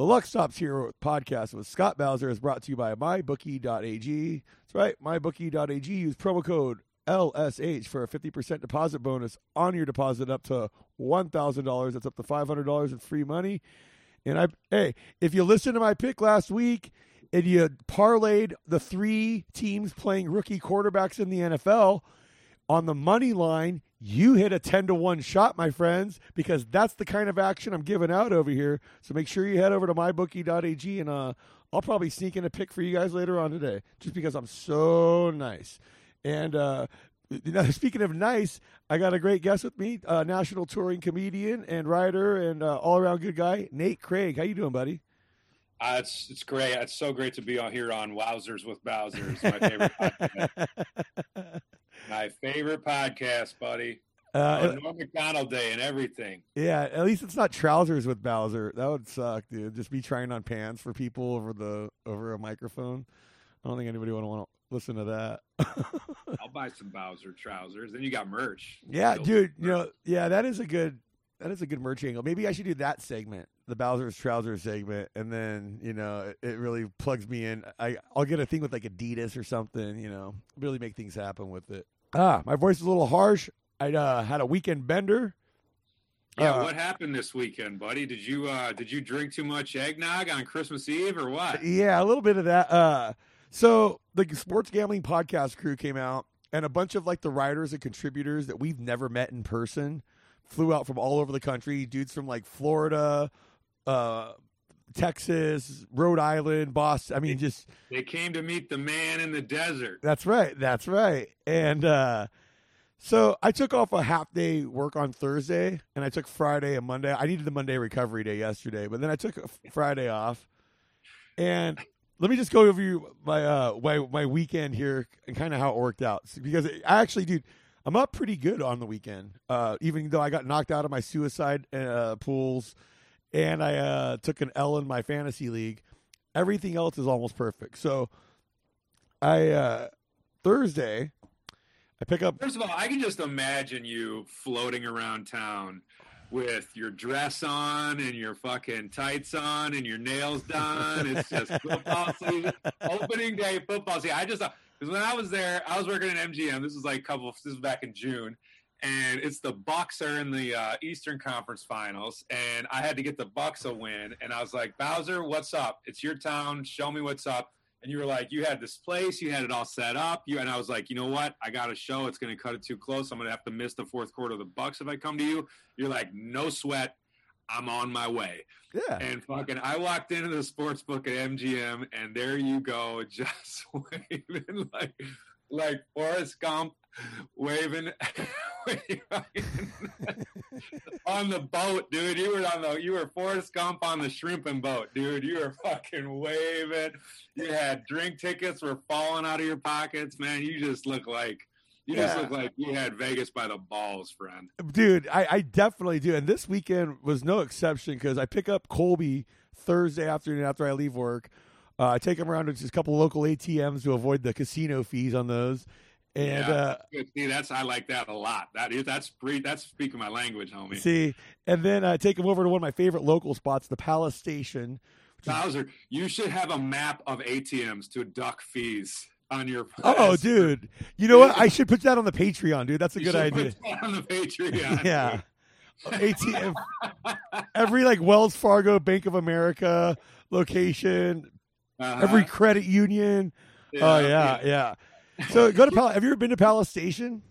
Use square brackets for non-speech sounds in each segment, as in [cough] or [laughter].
The Luck Stops Here podcast with Scott Bowser is brought to you by MyBookie.ag. That's right, MyBookie.ag. Use promo code LSH for a 50% deposit bonus on your deposit up to $1,000. That's up to $500 in free money. And I, hey, if you listen to my pick last week and you parlayed the three teams playing rookie quarterbacks in the NFL on the money line, you hit a 10 to 1 shot, my friends, because that's the kind of action I'm giving out over here. So make sure you head over to mybookie.ag and uh, I'll probably sneak in a pick for you guys later on today just because I'm so nice. And uh, [laughs] speaking of nice, I got a great guest with me, uh, national touring comedian and writer and uh, all around good guy, Nate Craig. How you doing, buddy? Uh, it's it's great. It's so great to be on here on Wowzers with Bowzers, my favorite [laughs] podcast. My favorite podcast, buddy. Uh, Norm Macdonald Day and everything. Yeah, at least it's not trousers with Bowser. That would suck, dude. Just be trying on pants for people over the over a microphone. I don't think anybody would want to listen to that. [laughs] I'll buy some Bowser trousers. Then you got merch. Yeah, dude. You know, yeah, that is a good that is a good merch angle. Maybe I should do that segment, the Bowser's trousers segment, and then you know it, it really plugs me in. I I'll get a thing with like Adidas or something. You know, really make things happen with it. Ah, my voice is a little harsh. I uh, had a weekend bender. Yeah, uh, what happened this weekend, buddy? Did you uh, did you drink too much eggnog on Christmas Eve or what? Yeah, a little bit of that. Uh, so the sports gambling podcast crew came out, and a bunch of like the writers and contributors that we've never met in person flew out from all over the country. Dudes from like Florida, uh, Texas, Rhode Island, Boston. I mean, just they came to meet the man in the desert. That's right. That's right. And uh, so I took off a half day work on Thursday, and I took Friday and Monday. I needed the Monday recovery day yesterday, but then I took Friday off, and let me just go over you my uh my my weekend here and kind of how it worked out because I actually, dude, I'm up pretty good on the weekend. Uh, even though I got knocked out of my suicide uh, pools, and I uh, took an L in my fantasy league, everything else is almost perfect. So, I uh, Thursday, I pick up. First of all, I can just imagine you floating around town with your dress on and your fucking tights on and your nails done. It's just [laughs] football season, opening day football season. I just because when I was there, I was working at MGM. This was like a couple. This was back in June, and it's the Bucks are in the uh, Eastern Conference Finals, and I had to get the Bucks a win. And I was like, Bowser, what's up? It's your town. Show me what's up and you were like, you had this place, you had it all set up. You and I was like, you know what? I got a show. It's going to cut it too close. I'm going to have to miss the fourth quarter of the Bucks if I come to you. You're like, no sweat. I'm on my way. Yeah. And fucking, I walked into the sports book at MGM, and there you go, [laughs] just waving like like Forrest Gump [laughs] waving on the boat, dude. You were on the you were Forrest Gump on the shrimping boat, dude. You were fucking waving. You had drink tickets were falling out of your pockets, man. You just look like you yeah. just look like you had Vegas by the balls, friend. Dude, I, I definitely do. And this weekend was no exception because I pick up Colby Thursday afternoon after I leave work. Uh, I take him around to just a couple local ATMs to avoid the casino fees on those. And yeah, uh, see, that's I like that a lot. That is that's pre, that's speaking my language, homie. See, and then I uh, take him over to one of my favorite local spots, the Palace Station. Bowser, you should have a map of ATMs to duck fees on your. [laughs] Oh, dude, you know what? I should put that on the Patreon, dude. That's a you good idea. on the Patreon. [laughs] yeah. ATM. [laughs] Every like Wells Fargo, Bank of America location, uh-huh. every credit union. Yeah, oh yeah, yeah. So go to Palace. Have you ever been to Palace Station?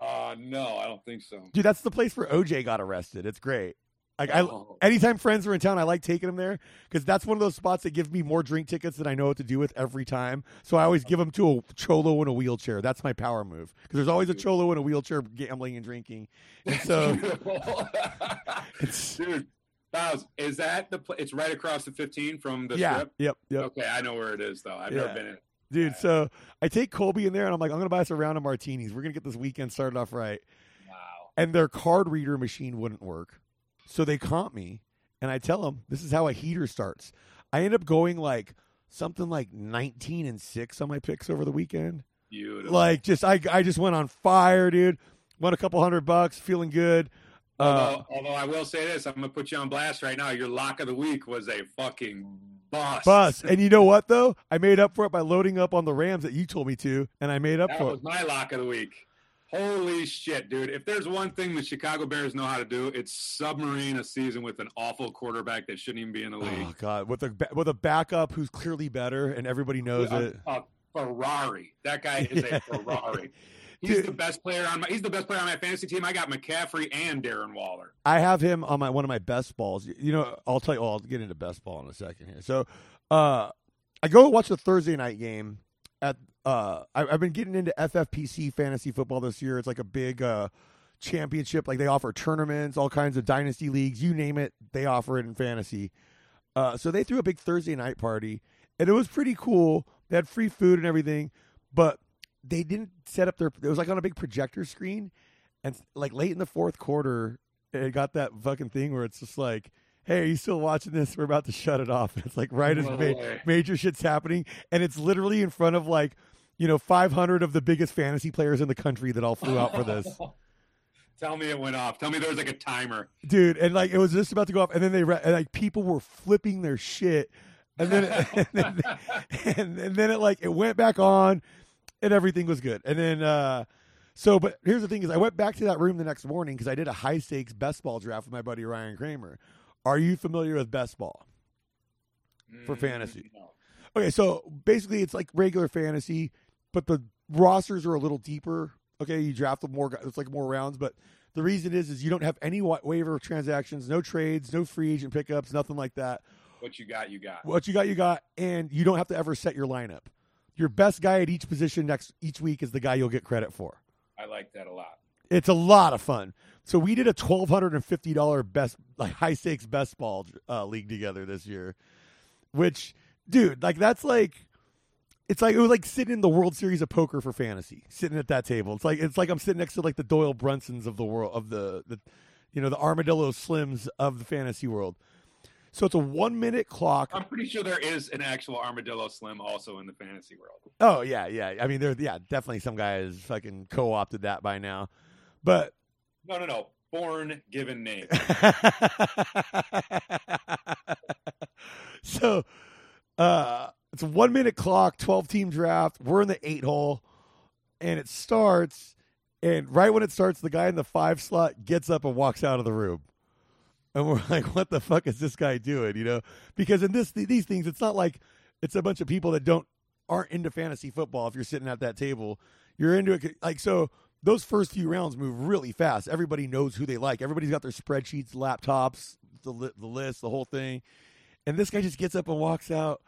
Uh no, I don't think so. Dude, that's the place where OJ got arrested. It's great. Like oh. I, anytime friends are in town, I like taking them there because that's one of those spots that give me more drink tickets than I know what to do with every time. So I always give them to a cholo in a wheelchair. That's my power move because there's always a cholo in a wheelchair gambling and drinking. And so, [laughs] dude, Bowles, is that the? Pl- it's right across the 15 from the yeah, strip. Yep. Yep. Okay, I know where it is though. I've yeah. never been in. Dude, so I take Colby in there and I'm like, I'm gonna buy us a round of martinis. We're gonna get this weekend started off right. Wow. And their card reader machine wouldn't work, so they comp me, and I tell them this is how a heater starts. I end up going like something like 19 and six on my picks over the weekend. Beautiful. Like just I I just went on fire, dude. Won a couple hundred bucks, feeling good. Uh, Although, although I will say this, I'm gonna put you on blast right now. Your lock of the week was a fucking bust. bus. And you know what though? I made up for it by loading up on the Rams that you told me to, and I made up That for it. That was my lock of the week. Holy shit, dude! If there's one thing the Chicago Bears know how to do, it's submarine a season with an awful quarterback that shouldn't even be in the league. Oh god, with a with a backup who's clearly better, and everybody knows a, it. a Ferrari. That guy is a [laughs] Ferrari. He's the best player on my. He's the best player on my fantasy team. I got McCaffrey and Darren Waller. I have him on my one of my best balls. You- know, I'll tell you. Oh, I'll get into best ball in a second here. So, uh, I go watch the Thursday night game at. Uh, I, I've been getting into FFPC fantasy football this year. It's like a big uh, championship. Like they offer tournaments, all kinds of dynasty leagues. You name it, they offer it in fantasy. Uh, so they threw a big Thursday night party, and it was pretty cool. They had free food and everything, but they didn't set up their. It was like on a big projector screen, and like late in the fourth quarter, it got that fucking thing where it's just like, "Hey, are you still watching this? We're about to shut it off." And [laughs] it's like right as ma- major shit's happening, and it's literally in front of like, you know, 500 of the biggest fantasy players in the country that all flew out for this. [laughs] Tell me it went off. Tell me there was like a timer. dude and like it was just about to go off and then they re- and, like people were flipping their shit and then [laughs] and then, and, and then it like it went back on and everything was good and then uh so but here's the thing is i went back to that room the next morning because i did a high stakes best ball draft with my buddy ryan kramer are you familiar with best ball For Mm, fantasy. no. Okay, so basically it's like regular fantasy, but the rosters are a little deeper. Okay, you draft more. It's like more rounds, but the reason is is you don't have any wa- waiver transactions, no trades, no free agent pickups, nothing like that. What you got, you got. What you got, you got, and you don't have to ever set your lineup. Your best guy at each position next each week is the guy you'll get credit for. I like that a lot. It's a lot of fun. So we did a twelve hundred and fifty dollar best like high stakes best ball uh, league together this year, which dude like that's like it's like it was like sitting in the World Series of poker for fantasy, sitting at that table. It's like it's like I'm sitting next to like the Doyle Brunsons of the world of the the you know the Armadillo Slims of the fantasy world. So it's a one minute clock. I'm pretty sure there is an actual armadillo slim also in the fantasy world. Oh yeah, yeah. I mean, there, yeah, definitely some guy has fucking co opted that by now, but No, no, no. Born given name. [laughs] so uh it's a one minute clock 12 team draft we're in the eight hole and it starts and right when it starts the guy in the five slot gets up and walks out of the room and we're [laughs] like what the fuck is this guy doing you know? Because in this these things it's not like it's a bunch of people that don't aren't into fantasy football if you're sitting at that table. You're into it like so those first few rounds move really fast. Everybody knows who they like. Everybody's got their spreadsheets laptops the, the list the whole thing. And this guy just gets up and walks out.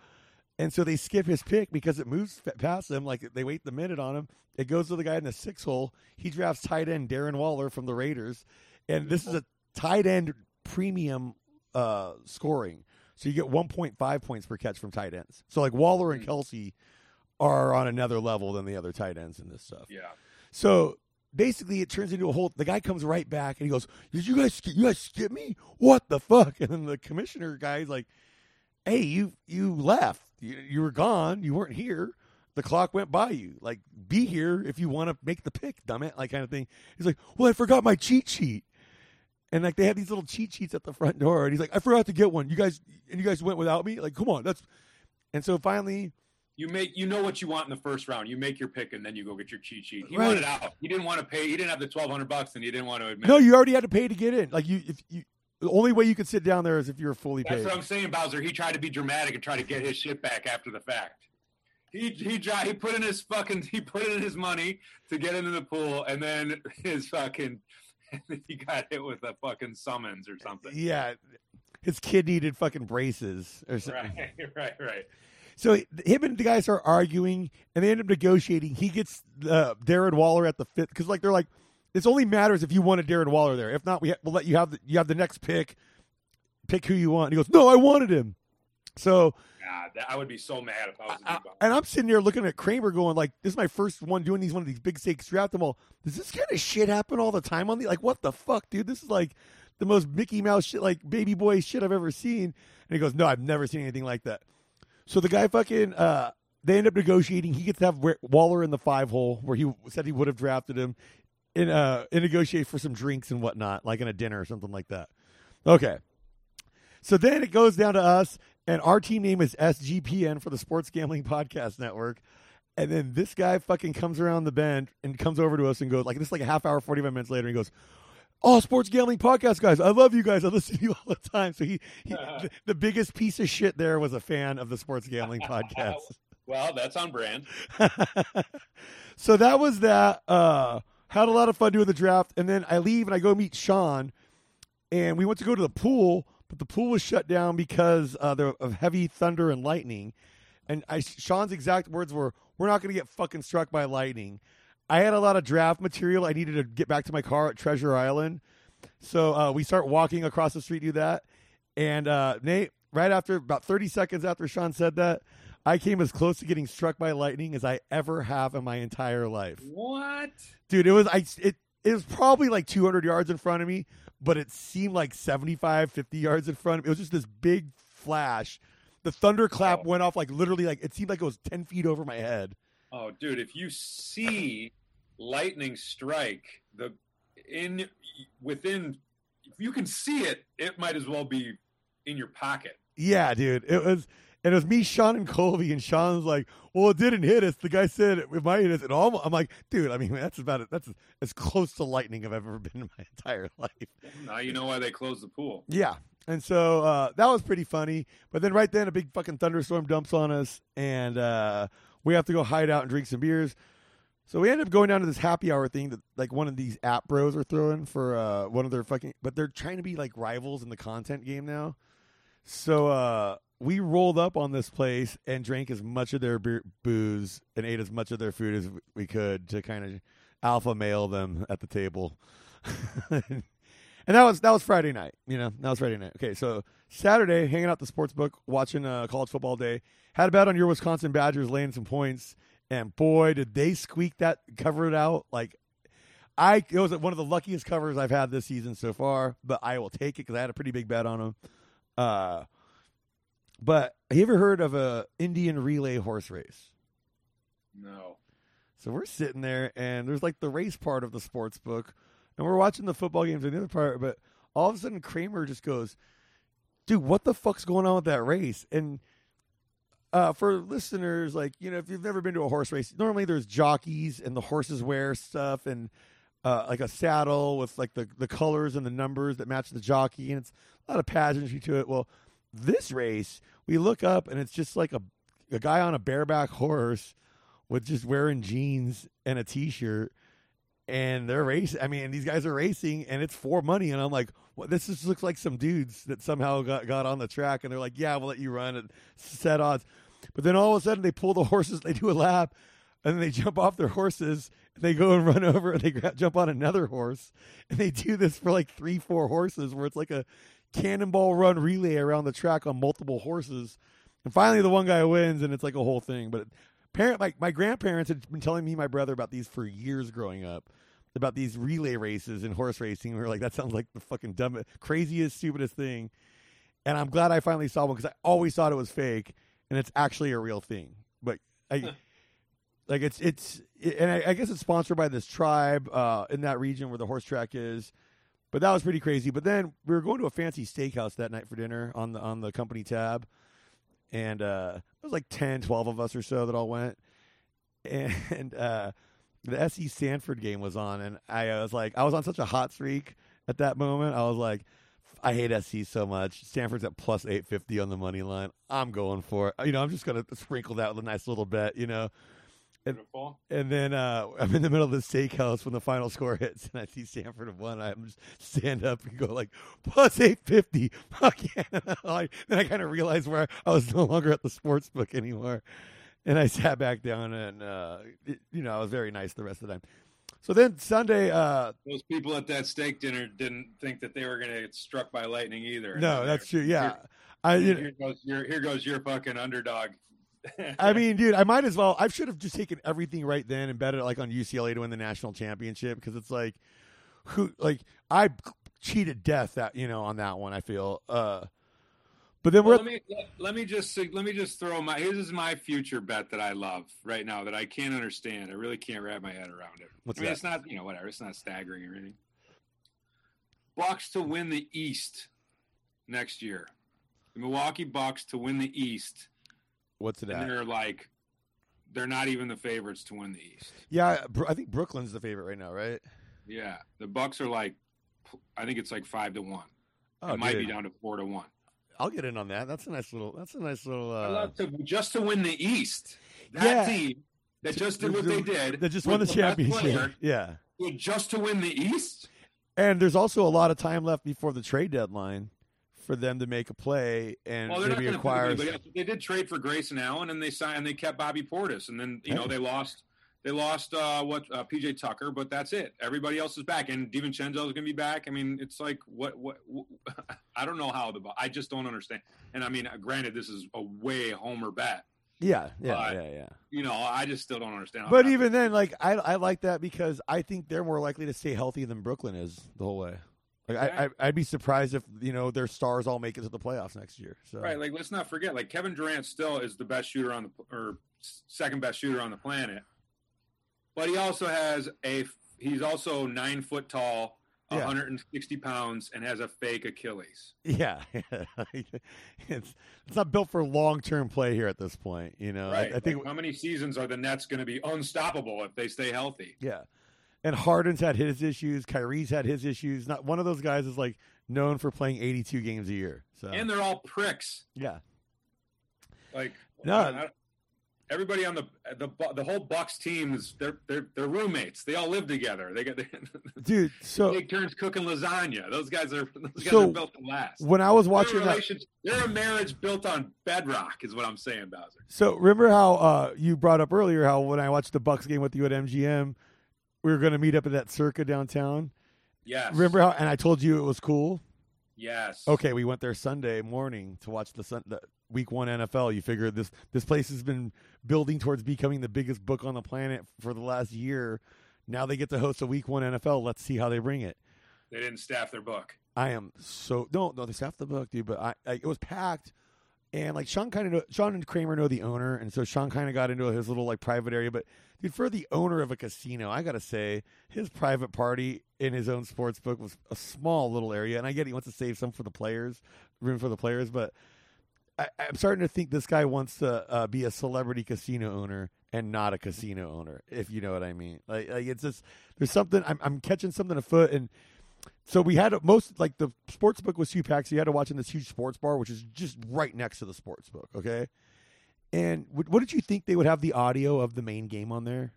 And so they skip his pick because it moves past him. Like they wait the minute on him. It goes to the guy in the six hole. He drafts tight end Darren Waller from the Raiders, and this is a tight end premium uh, scoring. So you get 1.5 points per catch from tight ends. So like Waller and Hmm. Kelce are on another level than the other tight ends in this stuff. Yeah. So basically, it turns into a whole. The guy comes right back and he goes, "Did you guys you guys skip me? What the fuck?" [laughs] And then the commissioner guy's like, "Hey, you you left. You, you were gone. You weren't here. The clock went by you. Like, be here if you want to make the pick, dumb it, like kind of thing." He's like, "Well, I forgot my cheat sheet." And like they had these little cheat sheets at the front door, and he's like, "I forgot to get one. You guys and you guys went without me. Like, come on, that's." And so finally, You make you know what you want in the first round. You make your pick and then you go get your cheat sheet. He Right. wanted out. He didn't want to pay. He didn't have the twelve hundred bucks, and he didn't want to admit. no, it. you already had to pay to get in. Like you, if you, the only way you could sit down there is if you were fully That's paid. what I'm saying, Bowser. He tried to be dramatic and try to get his shit back after the fact. He he he put in his fucking [laughs] he put in his money to get into the pool, and then his fucking [laughs] he got hit with a fucking summons or something. Yeah, his kid needed fucking braces or something. Right, [laughs] right, right. So him and the guys are arguing, and they end up negotiating. He gets uh, Darren Waller at the fifth because, like, they're like, this only matters if you wanted Darren Waller there. If not, we ha- we'll let you have the, you have the next pick. Pick who you want. And he goes, no, I wanted him. So, God, that, I would be so mad if I was. I- and I'm sitting there looking at Kramer, going like, "This is my first one doing these one of these big stakes draft them all. Does this kind of shit happen all the time on the like? What the fuck, dude? This is like the most Mickey Mouse shit, like baby boy shit I've ever seen." And he goes, "No, I've never seen anything like that." So the guy fucking uh, they end up negotiating. He gets to have Wa- Waller in the five hole where he said he would have drafted him. in uh and negotiate for some drinks and whatnot, like in a dinner or something like that. Okay. So then it goes down to us, and our team name is SGPN for the Sports Gambling Podcast Network. And then this guy fucking comes around the bend and comes over to us and goes like this is like a half hour, forty five minutes later, and he goes, "Oh, sports gambling podcast guys, I love you guys. I listen to you [laughs] all the time." So he, he [laughs] the, the biggest piece of shit there was a fan of the sports gambling podcast. [laughs] Well, that's on brand. so that was that. Uh, had a lot of fun doing the draft, and then I leave and I go meet Sean, and we went to go to the pool, but the pool was shut down because uh, there of heavy thunder and lightning. And I, Sean's exact words were, "We're not going to get fucking struck by lightning." I had a lot of draft material I needed to get back to my car at Treasure Island, so uh, we start walking across the street, do that, and uh, Nate, right after about thirty seconds after Sean said that, I came as close to getting struck by lightning as I ever have in my entire life. What? Dude, it was I it it was probably like 200 yards in front of me, but it seemed like 75, 50 yards in front of me. It was just this big flash. The thunderclap Oh. went off like literally like it seemed like it was 10 feet over my head. Oh, dude, if you see lightning strike the in within, if you can see it, it might as well be in your pocket. Yeah, dude. It was and it was me, Sean, and Colby, and Sean's like, "Well, it didn't hit us." The guy said it might hit us. And almost, I'm like, "Dude, I mean, that's about it. That's as close to lightning I've ever been in my [laughs] entire life." Now you know why they closed the pool. Yeah. And so uh, that was pretty funny. But then right then, a big fucking thunderstorm dumps on us, and uh, we have to go hide out and drink some beers. So we end up going down to this happy hour thing that like one of these app bros are throwing for uh, one of their fucking, but they're trying to be like rivals in the content game now. So uh, we rolled up on this place and drank as much of their beer, booze and ate as much of their food as we could to kind of alpha male them at the table. [laughs] and that was that was Friday night. You know, that was Friday night. Okay, so Saturday, hanging out the sports book, watching uh, college football day. Had a bet on your Wisconsin Badgers laying some points, and boy, did they squeak that cover it out like. I it was one of the luckiest covers I've had this season so far, but I will take it because I had a pretty big bet on them. Uh, but have you ever heard of a Indian relay horse race? No. So we're sitting there, and there's like the race part of the sports book, and we're watching the football games and the other part. But all of a sudden, Kramer just goes, "Dude, what the fuck's going on with that race?" And uh, for listeners, like you know, if you've never been to a horse race, normally there's jockeys and the horses wear stuff and uh, like a saddle with like the the colors and the numbers that match the jockey, and it's a lot of pageantry to it. Well, this race, we look up and it's just like a a guy on a bareback horse with just wearing jeans and a t-shirt and they're racing i mean these guys are racing and it's for money. And i'm like well, this just looks like some dudes that somehow got, got on the track. And they're like yeah we'll let you run at set odds. But then all of a sudden they pull the horses they do a lap and then they jump off their horses and they go and run over and they gra- jump on another horse and they do this for like three four horses where it's like a cannonball run relay around the track on multiple horses. And finally the one guy wins and it's like a whole thing. But parent like my grandparents had been telling me and my brother about these for years growing up about these relay races and horse racing. We were like that sounds like the fucking dumbest craziest stupidest thing. And i'm glad i finally saw one because i always thought it was fake and it's actually a real thing. But i like it's it's and I, I guess it's sponsored by this tribe uh in that region where the horse track is but that was pretty crazy. But then we were going to a fancy steakhouse that night for dinner on the on the company tab. And uh it was like 10 12 of us or so that all went. [laughs] And uh the SC Stanford game was on. And I was like I was on such a hot streak at that moment. I was like I hate SC so much. Stanford's at plus 850 on the money line. I'm going for it. You know I'm just going to sprinkle that with a nice little bet you know Beautiful. and then uh, [laughs] I'm in the middle of the steakhouse when the final score hits, and I see Stanford have won. I just stand up and go like plus eight fifty. Fuck yeah! [laughs] Like, then I kind of realized where I was [laughs] no longer at the sports book anymore, and I sat back down and uh, it- you know I was very nice the rest of the time. So then Sunday, uh, Those people at that steak dinner didn't think that they were going to get struck by lightning either. no, that's true. Yeah, I Here, know, goes your here goes your fucking underdog. [laughs] I mean, dude, I might as well. I should have just taken everything right then and bet it like on UCLA to win the national championship because it's like, who like I cheated death that you know on that one. I feel, uh, But then we're Well, let me let, let me just let me just throw my this is my future bet that I love right now that I can't understand. I really can't wrap my head around it. What's I mean, that? it's not you know whatever. It's not staggering or anything. Bucks to win the East next year. The Milwaukee Bucks to win the East, what's it and at? they're like they're not even the favorites to win the East. Yeah, I think Brooklyn's the favorite right now, right? Yeah, the Bucks are like I think it's like five to one. Oh, it might dude. be down to four to one. I'll get in on that. That's a nice little. That's a nice little. I Uh, love to just to win the East. That Yeah. team that just did what they did. that just won the best championship. player, [laughs] Yeah, just to win the East. and there's also a lot of time left before the trade deadline for them to make a play and Well, maybe acquire. They did trade for Grayson Allen, and they signed and they kept Bobby Portis, and then you know they lost. They lost uh, what uh, PJ Tucker, but that's it. Everybody else is back, and DiVincenzo is going to be back. I mean, it's like what what, what [laughs] I don't know how the I just don't understand. And I mean, granted, this is a way homer bet. Yeah, yeah, yeah, yeah. You know, I just still don't understand. But even then, like I, I like that because I think they're more likely to stay healthy than Brooklyn is the whole way. Like I, Yeah. I, I'd be surprised if you know their stars all make it to the playoffs next year. So Right, like let's not forget, like Kevin Durant still is the best shooter on the or second best shooter on the planet, but he also has a he's also nine foot tall, Yeah. 160 pounds, and has a fake Achilles. yeah, [laughs] it's it's not built for long term play here at this point. You know, Right, I, I think Like, how many seasons are the Nets going to be unstoppable if they stay healthy? Yeah. And Harden's had his issues. Kyrie's had his issues. Not one of those guys is like known for playing 82 games a year. So And they're all pricks. yeah, Like No. Everybody on the the the whole Bucks team is they're they're they're roommates. They all live together. They got they, [laughs] dude. So take turns cooking lasagna. Those guys are [laughs] those guys So, are built to last. when I was They're watching that, they're a marriage built on bedrock, is what I'm saying, Bowser. so remember how uh, you brought up earlier how when I watched the Bucks game with you at MGM, we were going to meet up at that circa downtown. Yes. Remember how? And I told you it was cool. Yes. Okay, we went there Sunday morning to watch the, sun, the week one NFL. You figure this this place has been building towards becoming the biggest book on the planet for the last year. Now they get to host a week one NFL. Let's see how they bring it. They didn't staff their book. I am so no no they staffed the book, dude. But I, I it was packed, and like Sean kind of Sean and Kramer know the owner, and so Sean kind of got into his little like private area. But dude, for the owner of a casino, I gotta say his private party in his own sports book was a small little area, and I get he wants to save some for the players, room for the players, but. I, I'm starting to think this guy wants to uh, be a celebrity casino owner and not a casino owner, if you know what I mean. Like, like it's just there's something I'm, I'm catching something afoot, and so we had most like the sports book was two packs. So you had to watch in this huge sports bar, which is just right next to the sports book. Okay, and what, what did you think they would have the audio of the main game on there,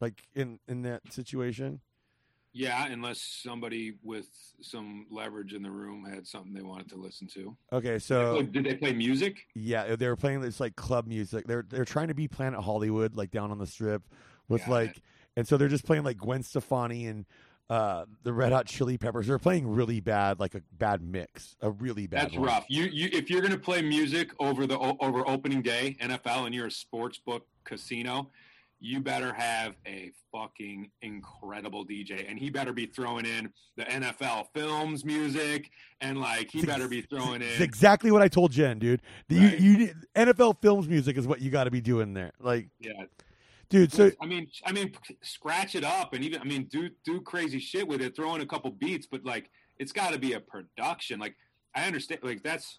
like in in that situation? Yeah, unless somebody with some leverage in the room had something they wanted to listen to. Okay, so did they play music? yeah, they were playing this like club music. They're they're trying to be Planet Hollywood, like down on the strip, with like, and so they're just playing like Gwen Stefani and uh the Red Hot Chili Peppers. They're playing really bad, like a bad mix, a really bad. That's one. rough. You, you, if you're going to play music over the over opening day NFL and you're a sports book casino, you better have a fucking incredible DJ, and he better be throwing in the NFL films music, and like he better be throwing It's in. exactly what I told Jen, dude. The, Right. You, you NFL films music is what you got to be doing there. Like, Yeah, dude. So I mean, I mean, scratch it up, and even I mean, do do crazy shit with it, throw in a couple beats, but like it's got to be a production. Like I understand, like that's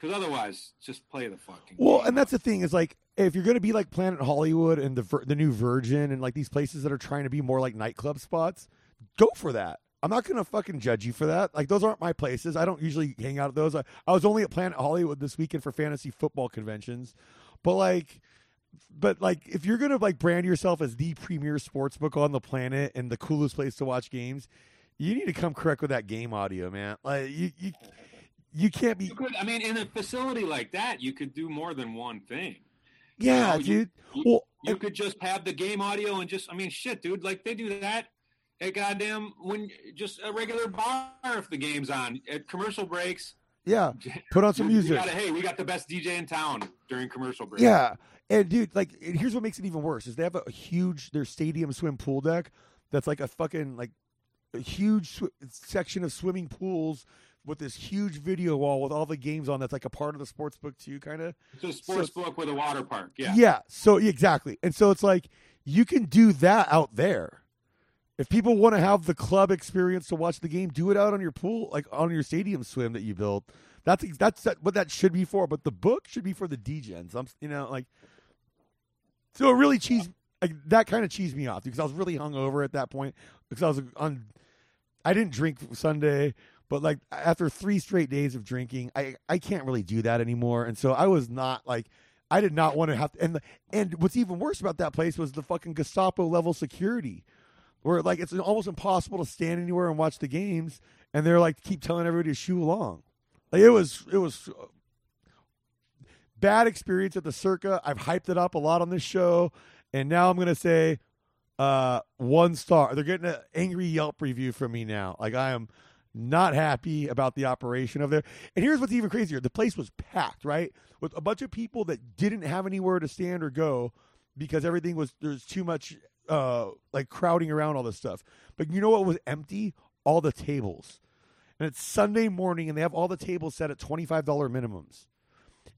because otherwise, just play the fucking. well, game. and that's the thing is like if you're gonna be like Planet Hollywood and the the new Virgin and like these places that are trying to be more like nightclub spots, go for that. I'm not gonna fucking judge you for that. Like those aren't my places. I don't usually hang out at those. I, I was only at Planet Hollywood this weekend for fantasy football conventions, but like. But like, if you're gonna like brand yourself as the premier sports book on the planet and the coolest place to watch games, you need to come correct with that game audio, man. Like you, you, you can't be. You could, I mean, in a facility like that, you could do more than one thing. Yeah, know, you- dude. You, Well, you could just have the game audio and just, I mean, shit, dude. Like they do that at goddamn when just a regular bar if the game's on at commercial breaks. yeah. [laughs] Put on some music. gotta, hey, we got the best DJ in town during commercial breaks. Yeah, and dude, like, here's what makes it even worse: is they have a huge their stadium swim pool deck that's like a fucking like a huge sw- section of swimming pools with this huge video wall with all the games on. That's like a part of the sports book too, kind of. It's a sports book with a water park. Yeah. Yeah. So exactly, and so it's like you can do that out there. If people want to have the club experience to watch the game, do it out on your pool, like on your stadium swim that you built. That's that's what that should be for. But the book should be for the DJs. I'm, you know, like so it really cheesed like, that kind of cheesed me off because I was really hungover at that point because I was on. I didn't drink Sunday, but like after three straight days of drinking, I I can't really do that anymore, and so I was not like. I did not want to have to, and and what's even worse about that place was the fucking Gestapo level security, where like it's almost impossible to stand anywhere and watch the games, and they're like keep telling everybody to shoe along. Like it was it was bad experience at the Circa. I've hyped it up a lot on this show, and now I'm gonna say uh, one star. They're getting an angry Yelp review from me now. Like I am not happy about the operation of there. And here's what's even crazier: the place was packed, right, with a bunch of people that didn't have anywhere to stand or go because everything was there's too much uh, like crowding around all this stuff. But you know what was empty? All the tables. And it's Sunday morning, and they have all the tables set at twenty five dollar minimums.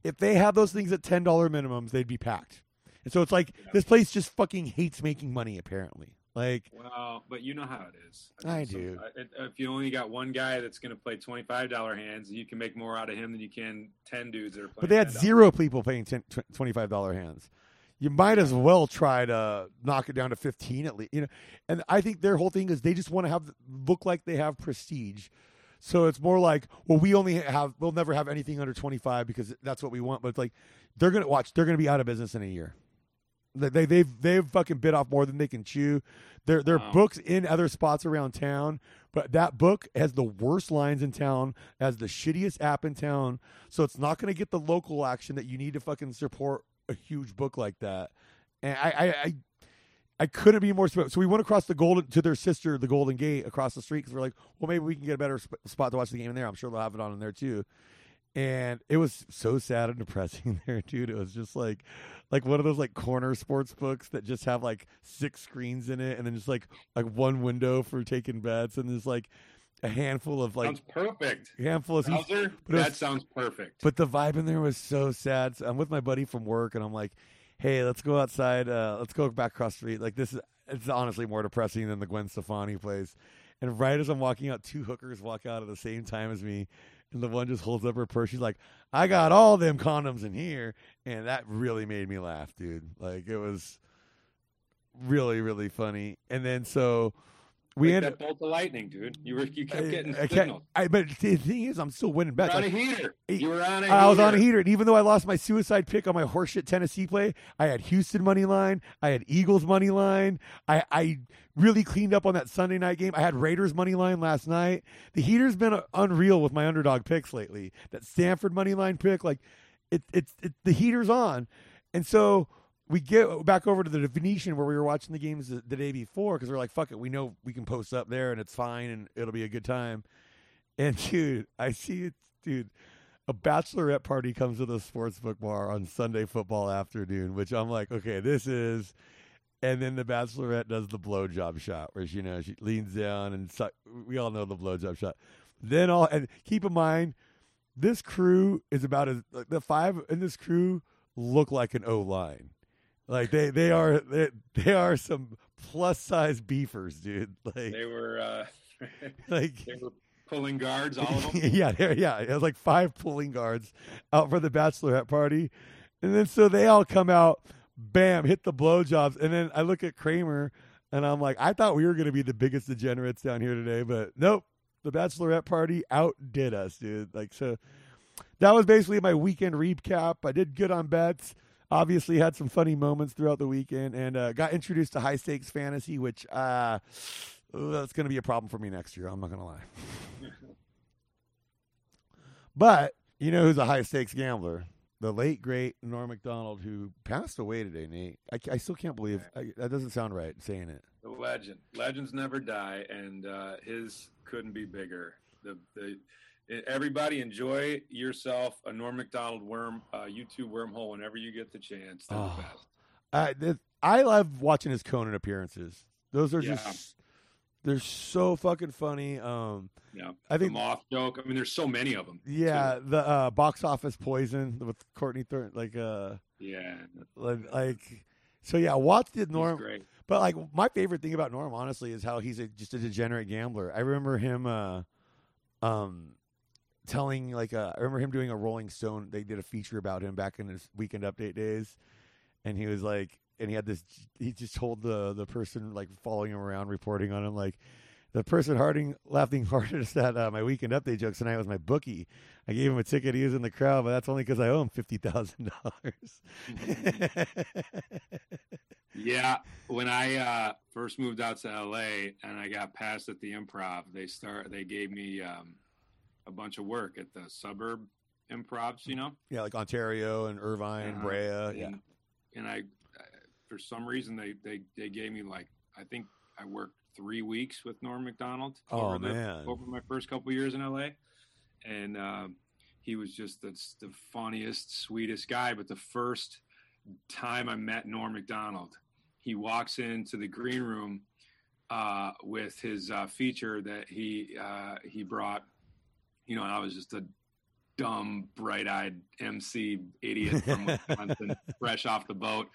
If they have those things at ten dollar minimums, they'd be packed. And so it's like yeah. this place just fucking hates making money. Apparently, like well, but you know how it is. I, I do. So, if you only got one guy that's going to play twenty five dollar hands, you can make more out of him than you can ten dudes that are playing. But they had $10. zero people paying twenty five dollar hands. You might as well try to knock it down to fifteen at least. You know, and I think their whole thing is they just want to have look like they have prestige. So it's more like, well, we only have, we'll never have anything under 25 because that's what we want. But it's like, they're going to watch, they're going to be out of business in a year. They, they've, they've fucking bit off more than they can chew. There, there are books in other spots around town, but that book has the worst lines in town, has the shittiest app in town. So it's not going to get the local action that you need to fucking support a huge book like that. And I, I, I I couldn't be more. So we went across the golden to their sister, the Golden Gate, across the street because we're like, well, maybe we can get a better sp- spot to watch the game in there. I'm sure they'll have it on in there too. And it was so sad and depressing [laughs] there, dude. It was just like, like one of those like corner sports books that just have like six screens in it, and then just like like one window for taking bets, and there's like a handful of like sounds perfect. A handful of Bowser, that was, sounds perfect. But the vibe in there was so sad. So I'm with my buddy from work, and I'm like, hey, let's go outside. Uh, let's go back across the street. Like this is it's honestly more depressing than the Gwen Stefani place. And right as I'm walking out, two hookers walk out at the same time as me. And the one just holds up her purse. She's like, I got all them condoms in here. And that really made me laugh, dude. Like, it was really, really funny. And then so we ended that bolt of lightning, dude. You were you kept getting I, signals. I, but the thing is, I'm still winning bets. on a heater. You were on a. I was on a heater, and even though I lost my suicide pick on my horseshit Tennessee play, I had Houston money line. I had Eagles money line. I I really cleaned up on that Sunday night game. I had Raiders money line last night. The heater's been uh, unreal with my underdog picks lately. That Stanford money line pick, like it, it's it, the heater's on, and so we get back over to the Venetian where we were watching the games the, the day before because we're like, fuck it, we know we can post up there and it's fine and it'll be a good time. And [laughs] dude, I see it, dude. A bachelorette party comes to the sportsbook bar on Sunday football afternoon, which I'm like, okay, this is. And then the bachelorette does the blowjob shot, where she, you know she leans down and suck, we all know the blowjob shot. Then all and keep in mind, this crew is about as like, the five in this crew look like an O line. Like they they are they, they are some plus size beefers, dude. Like they were uh [laughs] like they were pulling guards, all of them. [laughs] yeah, yeah. It was like five pulling guards out for the bachelorette party, and then so they all come out, bam, hit the blowjobs, and then I look at Kramer, and I'm like, I thought we were going to be the biggest degenerates down here today, but nope, the bachelorette party outdid us, dude. Like so, that was basically my weekend recap. I did good on bets obviously had some funny moments throughout the weekend and uh, got introduced to high stakes fantasy, which uh, that's going to be a problem for me next year. I'm not going to lie. [laughs] but you know who's a high stakes gambler? The late great Norm Macdonald, who passed away today. Nate, I, I still can't believe I, that doesn't sound right saying it. The legend, legends never die, and uh, his couldn't be bigger. The the everybody enjoy yourself a Norm Macdonald worm uh, YouTube wormhole whenever you get the chance. Oh, the I I love watching his Conan appearances. Those are yeah. just they're so fucking funny. Um, Yeah, I the think moth joke. I mean, there's so many of them. yeah, the uh, box office poison with Courtney Thorne, like uh, yeah, like, like so yeah, watch the Norm. But like my favorite thing about Norm, honestly, is how he's a, just a degenerate gambler. I remember him, uh, um, telling like uh, I remember him doing a Rolling Stone. They did a feature about him back in his Weekend Update days, and he was like, and he had this. He just told the the person like following him around, reporting on him, like the person harding laughing hardest at uh, my Weekend Update jokes tonight was my bookie. I gave him a ticket. He was in the crowd, but that's only because I owe him fifty thousand dollars. [laughs] Yeah, when I uh, first moved out to LA and I got passed at the Improv, they start they gave me um, a bunch of work at the suburb improvs. You know, yeah, like Ontario and Irvine, Uh-huh. Brea. Yeah. and, and I, uh, for some reason, they they they gave me like I think I worked three weeks with Norm Macdonald Oh over the- over my first couple years in LA, and um, he was just the, the funniest, sweetest guy. But the first time I met Norm Macdonald, he walks into the green room uh, with his uh, feature that he uh, he brought. You know, I was just a dumb, bright-eyed MC idiot from Wisconsin, [laughs] fresh off the boat.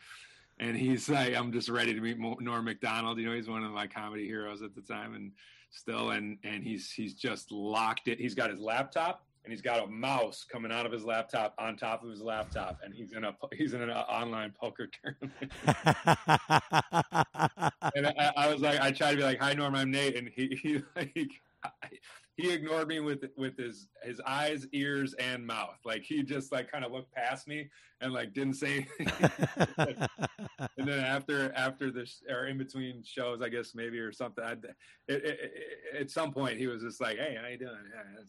And he's like, I'm just ready to meet Norm Macdonald. You know, he's one of my comedy heroes at the time, and still, and and he's he's just locked it. He's got his laptop, and he's got a mouse coming out of his laptop on top of his laptop, and he's in a he's in an uh, online poker tournament. [laughs] and I, I was like, I tried to be like, "Hi, Norm, I'm Nate," and he he like he ignored me with with his his eyes, ears, and mouth. Like he just like kind of looked past me and like didn't say [laughs] and then after after this or in between shows, I guess maybe or something. I'd, it, it, it, at some point, he was just like, "Hey, how you doing?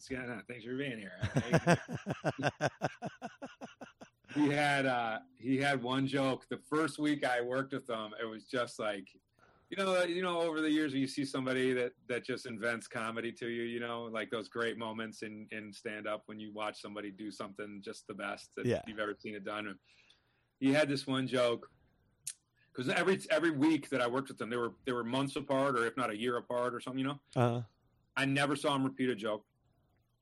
Yeah, yeah, thanks for being here." he had uh, he had one joke. The first week I worked with him, it was just like, you know, you know, over the years when you see somebody that that just invents comedy to you. You know, like those great moments in in stand up when you watch somebody do something just the best that Yeah. you've ever seen it done. He had this one joke because every every week that I worked with them, they were they were months apart or if not a year apart or something. You know, uh, I never saw him repeat a joke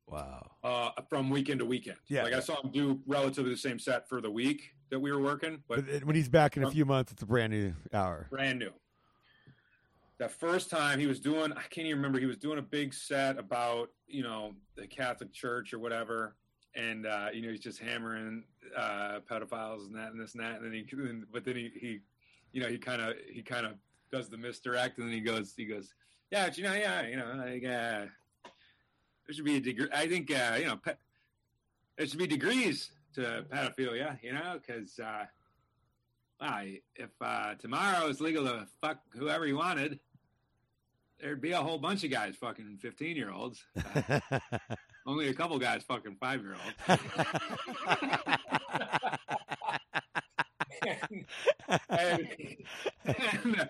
wow. uh, from weekend to weekend. Yeah. like I saw him do relatively the same set for the week that we were working, but But when he's back in a few months, it's a brand new hour. brand new. The first time he was doing, I can't even remember. He was doing a big set about you know the Catholic Church or whatever, and uh, you know he's just hammering uh, pedophiles and that and this and that, and then he, but then he, he you know, he kind of he kind of does the misdirect, and then he goes he goes, yeah, you know, yeah, you know, like uh, there should be a degree. I think uh, you know, pe- there should be degrees to pedophilia, you know, because. Uh, wow, if uh, tomorrow it's legal to fuck whoever you wanted, there'd be a whole bunch of guys fucking 15 year olds. [laughs] Only a couple guys fucking five year olds. and, and, uh,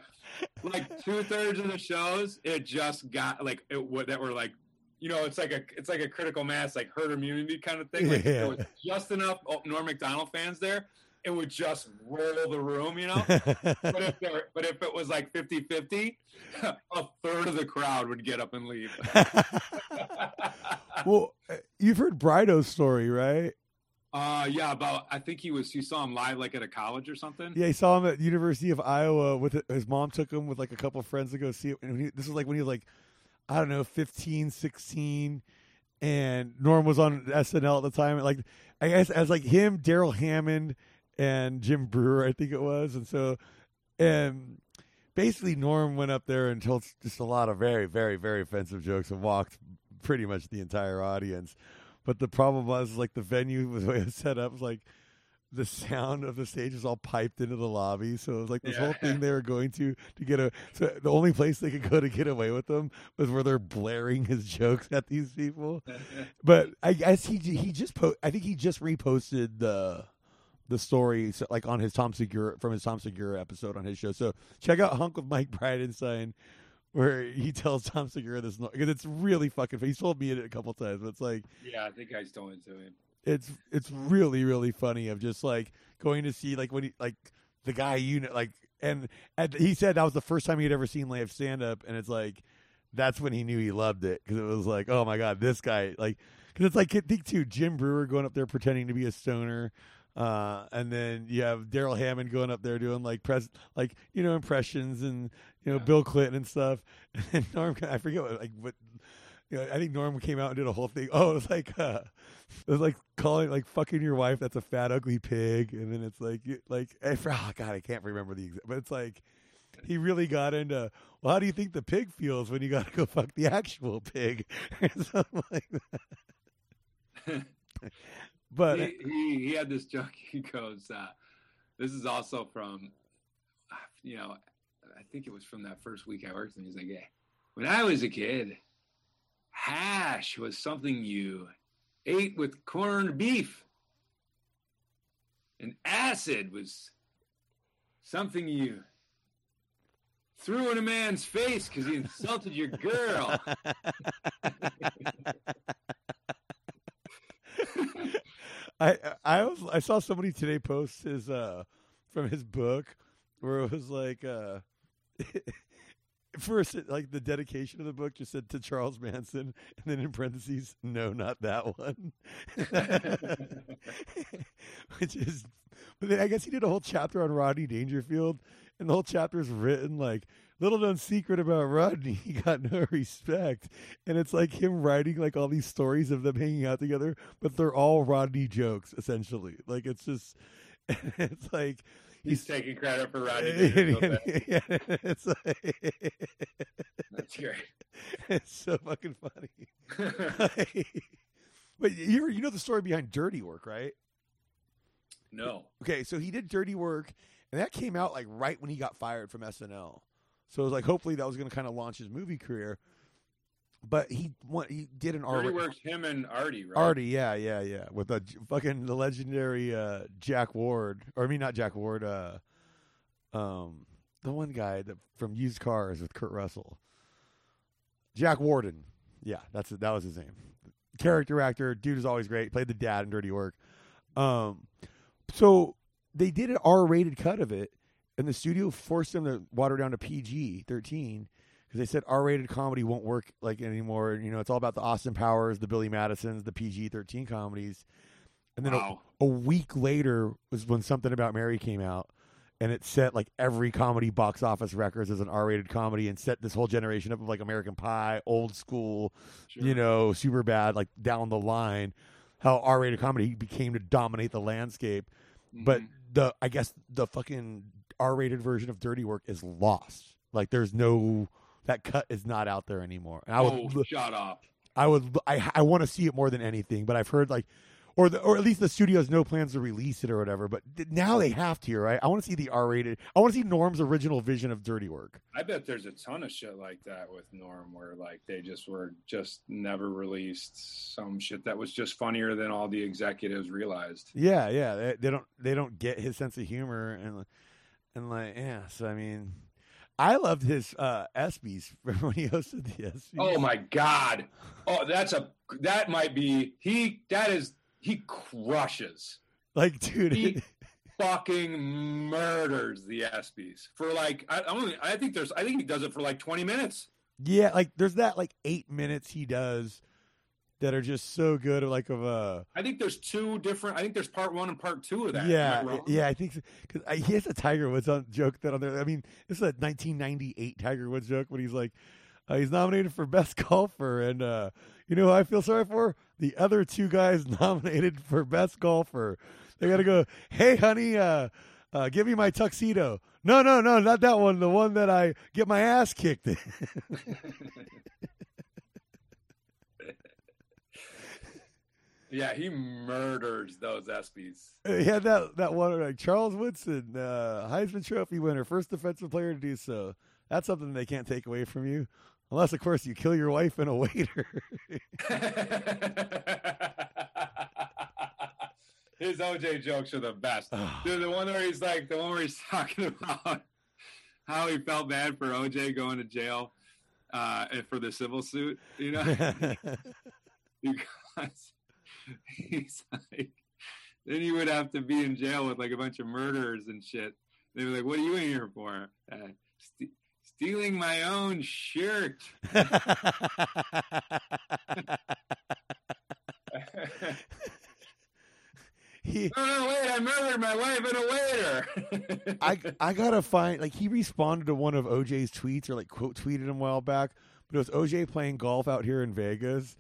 like two thirds of the shows, it just got like it would that were like, you know, it's like a it's like a critical mass, like herd immunity kind of thing. Like if there was just enough Norm Macdonald fans there, it would just roll the room, you know. [laughs] but if there, but if it was like 50-50, [laughs] a third of the crowd would get up and leave. [laughs] well, uh, you've heard Brido's story, right? Uh, yeah, about I think he was. You saw him live like at a college or something. Yeah, he saw him at University of Iowa with his mom took him with like a couple of friends to go see it. And he, this was like when he was like, I don't know, 15, 16. And Norm was on SNL at the time. And like, I guess as like him, Darrell Hammond, and Jim Breuer, I think it was. And so, and basically Norm went up there and told just a lot of very, very, very offensive jokes and walked pretty much the entire audience. But the problem was like the venue was [laughs] the way it was set up was like the sound of the stage was all piped into the lobby. So it was like this Yeah. whole thing they were going to to get a so the only place they could go to get away with them was where they're blaring his jokes at these people. [laughs] But I guess he he just po- I think he just reposted the the story so, like on his Tom Segura from his Tom Segura episode on his show. So check out Hunk of Mike Bridenstine where he tells Tom Segura this because it's really fucking. He's told me it a couple times, but it's like yeah, I think I just told it to him. it's it's really really funny of just like going to see like when he like the guy you know like and, and he said that was the first time he'd ever seen live stand up and it's like that's when he knew he loved it because it was like, oh my god, this guy like because it's like think too Jim Breuer going up there pretending to be a stoner. Uh, and then you have Darrell Hammond going up there doing like pres like you know impressions and you know Yeah. Bill Clinton and stuff. [laughs] And Norm, I forget what like what you know, I think Norm came out and did a whole thing. Oh, it was like uh, it was like calling like fucking your wife. That's a fat ugly pig. And then it's like you- like for- oh god, I can't remember the exact. But it's like he really got into. Well, how do you think the pig feels when you got to go fuck the actual pig or [laughs] something like that? [laughs] But he, he he had this joke. [laughs] He goes, uh, "This is also from, uh, you know, I think it was from that first week I worked." And he's like, "Yeah, when I was a kid, hash was something you ate with corned beef, and acid was something you." Threw in a man's face because he insulted your girl. [laughs] [laughs] I I was I saw somebody today post his uh from his book where it was like uh [laughs] first like the dedication of the book just said to Charles Manson and then in parentheses no not that one. [laughs] Which is but then I guess he did a whole chapter on Rodney Dangerfield and the whole chapter is written like little known secret about Rodney [laughs] he got no respect and it's like him writing like all these stories of them hanging out together but they're all Rodney jokes essentially like it's just [laughs] it's like He's taking credit for Rodney. [laughs] yeah, it's like That's great. it's so fucking funny. but you you know the story behind Dirty Work, right? no. Okay, so he did Dirty Work, and that came out like right when he got fired from SNL. So it was like hopefully that was going to kind of launch his movie career. But he went, he did an Dirty R Works him and Artie, right? Artie, yeah, yeah, yeah, with the fucking the legendary uh, Jack Ward, or I mean not Jack Ward, uh, um, the one guy that from Used Cars with Kurt Russell, Jack Warden, yeah, that's that was his name. Character actor, dude is always great. Played the dad in Dirty Work. Um, so they did an R-rated cut of it, and the studio forced them to water down to PG thirteen because they said R-rated comedy won't work like anymore. You know, it's all about the Austin Powers, the Billy Madisons, the PG thirteen comedies. And then a- Wow. a, week later was when something about Mary came out, and it set like every comedy box office records as an R-rated comedy, and set this whole generation up of like American Pie, old school, Sure. you know, super bad, like down the line. How R-rated comedy became to dominate the landscape but Mhm. the I guess the fucking R-rated version of Dirty Work is lost. Like there's no that cut is not out there anymore. And I would oh, shut up. I would I I want to see it more than anything, but I've heard like or the, or at least the studio has no plans to release it or whatever. But now they have to, right? I want to see the R-rated. I want to see Norm's original vision of Dirty Work. I bet there's a ton of shit like that with Norm, where like they just were just never released some shit that was just funnier than all the executives realized. Yeah, yeah. They, they don't they don't get his sense of humor and and like yeah. So I mean, I loved his uh ESPYS [laughs] when he hosted the ESPYS. Oh my god! Oh, that's a that might be he. That is he crushes. Like, dude, He fucking murders the ESPYS for like I, I don't I think there's I think he does it for like 20 minutes. yeah, like there's that like eight minutes he does that are just so good. Like of a, I think there's two different. I think there's part one and part two of that. I yeah, yeah. I think because he has a Tiger Woods on, joke that on there. I mean, this is a 1998 Tiger Woods joke when he's like, uh, he's nominated for best golfer, and uh, you know who I feel sorry for the other two guys [laughs] nominated for best golfer. They got to go. Hey, honey, uh, uh, give me my tuxedo. No, no, no, not that one. The one that I get my ass kicked in. [laughs] [laughs] Yeah, he murders those ESPYS. he had that that one like Charles Woodson, uh, Heisman Trophy winner, first defensive player to do so. That's something they can't take away from you, unless of course you kill your wife and a waiter. [laughs] His OJ jokes are the best. [sighs] Dude, the one where he's like, the one where he's [laughs] talking about how he felt bad for OJ going to jail uh, and for the civil suit, you know? [laughs] because [laughs] he's like, then you would have to be in jail with like a bunch of murderers and shit. They'd be like, "What are you in here for?" Uh, st- stealing my own shirt. [laughs] he, [laughs] oh no, wait! I murdered my wife and a waiter. I I gotta find like he responded to one of OJ's tweets or like quote tweeted him a while back, but it was OJ playing golf out here in Vegas,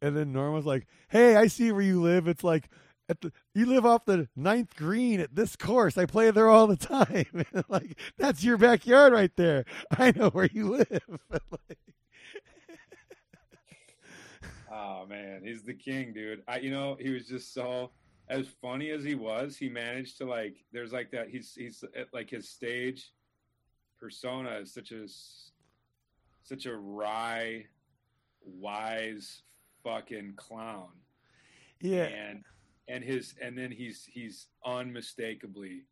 and then Norm was like, "Hey, I see where you live. It's like at the you live off the ninth green at this course. I play there all the time. [laughs] like that's your backyard right there. I know where you live." [laughs] oh man, he's the king, dude. I you know he was just so as funny as he was, he managed to like. There's like that. He's he's eh, like his stage persona is such a such a wry, wise fucking clown. yeah, and and his and then he's he's unmistakably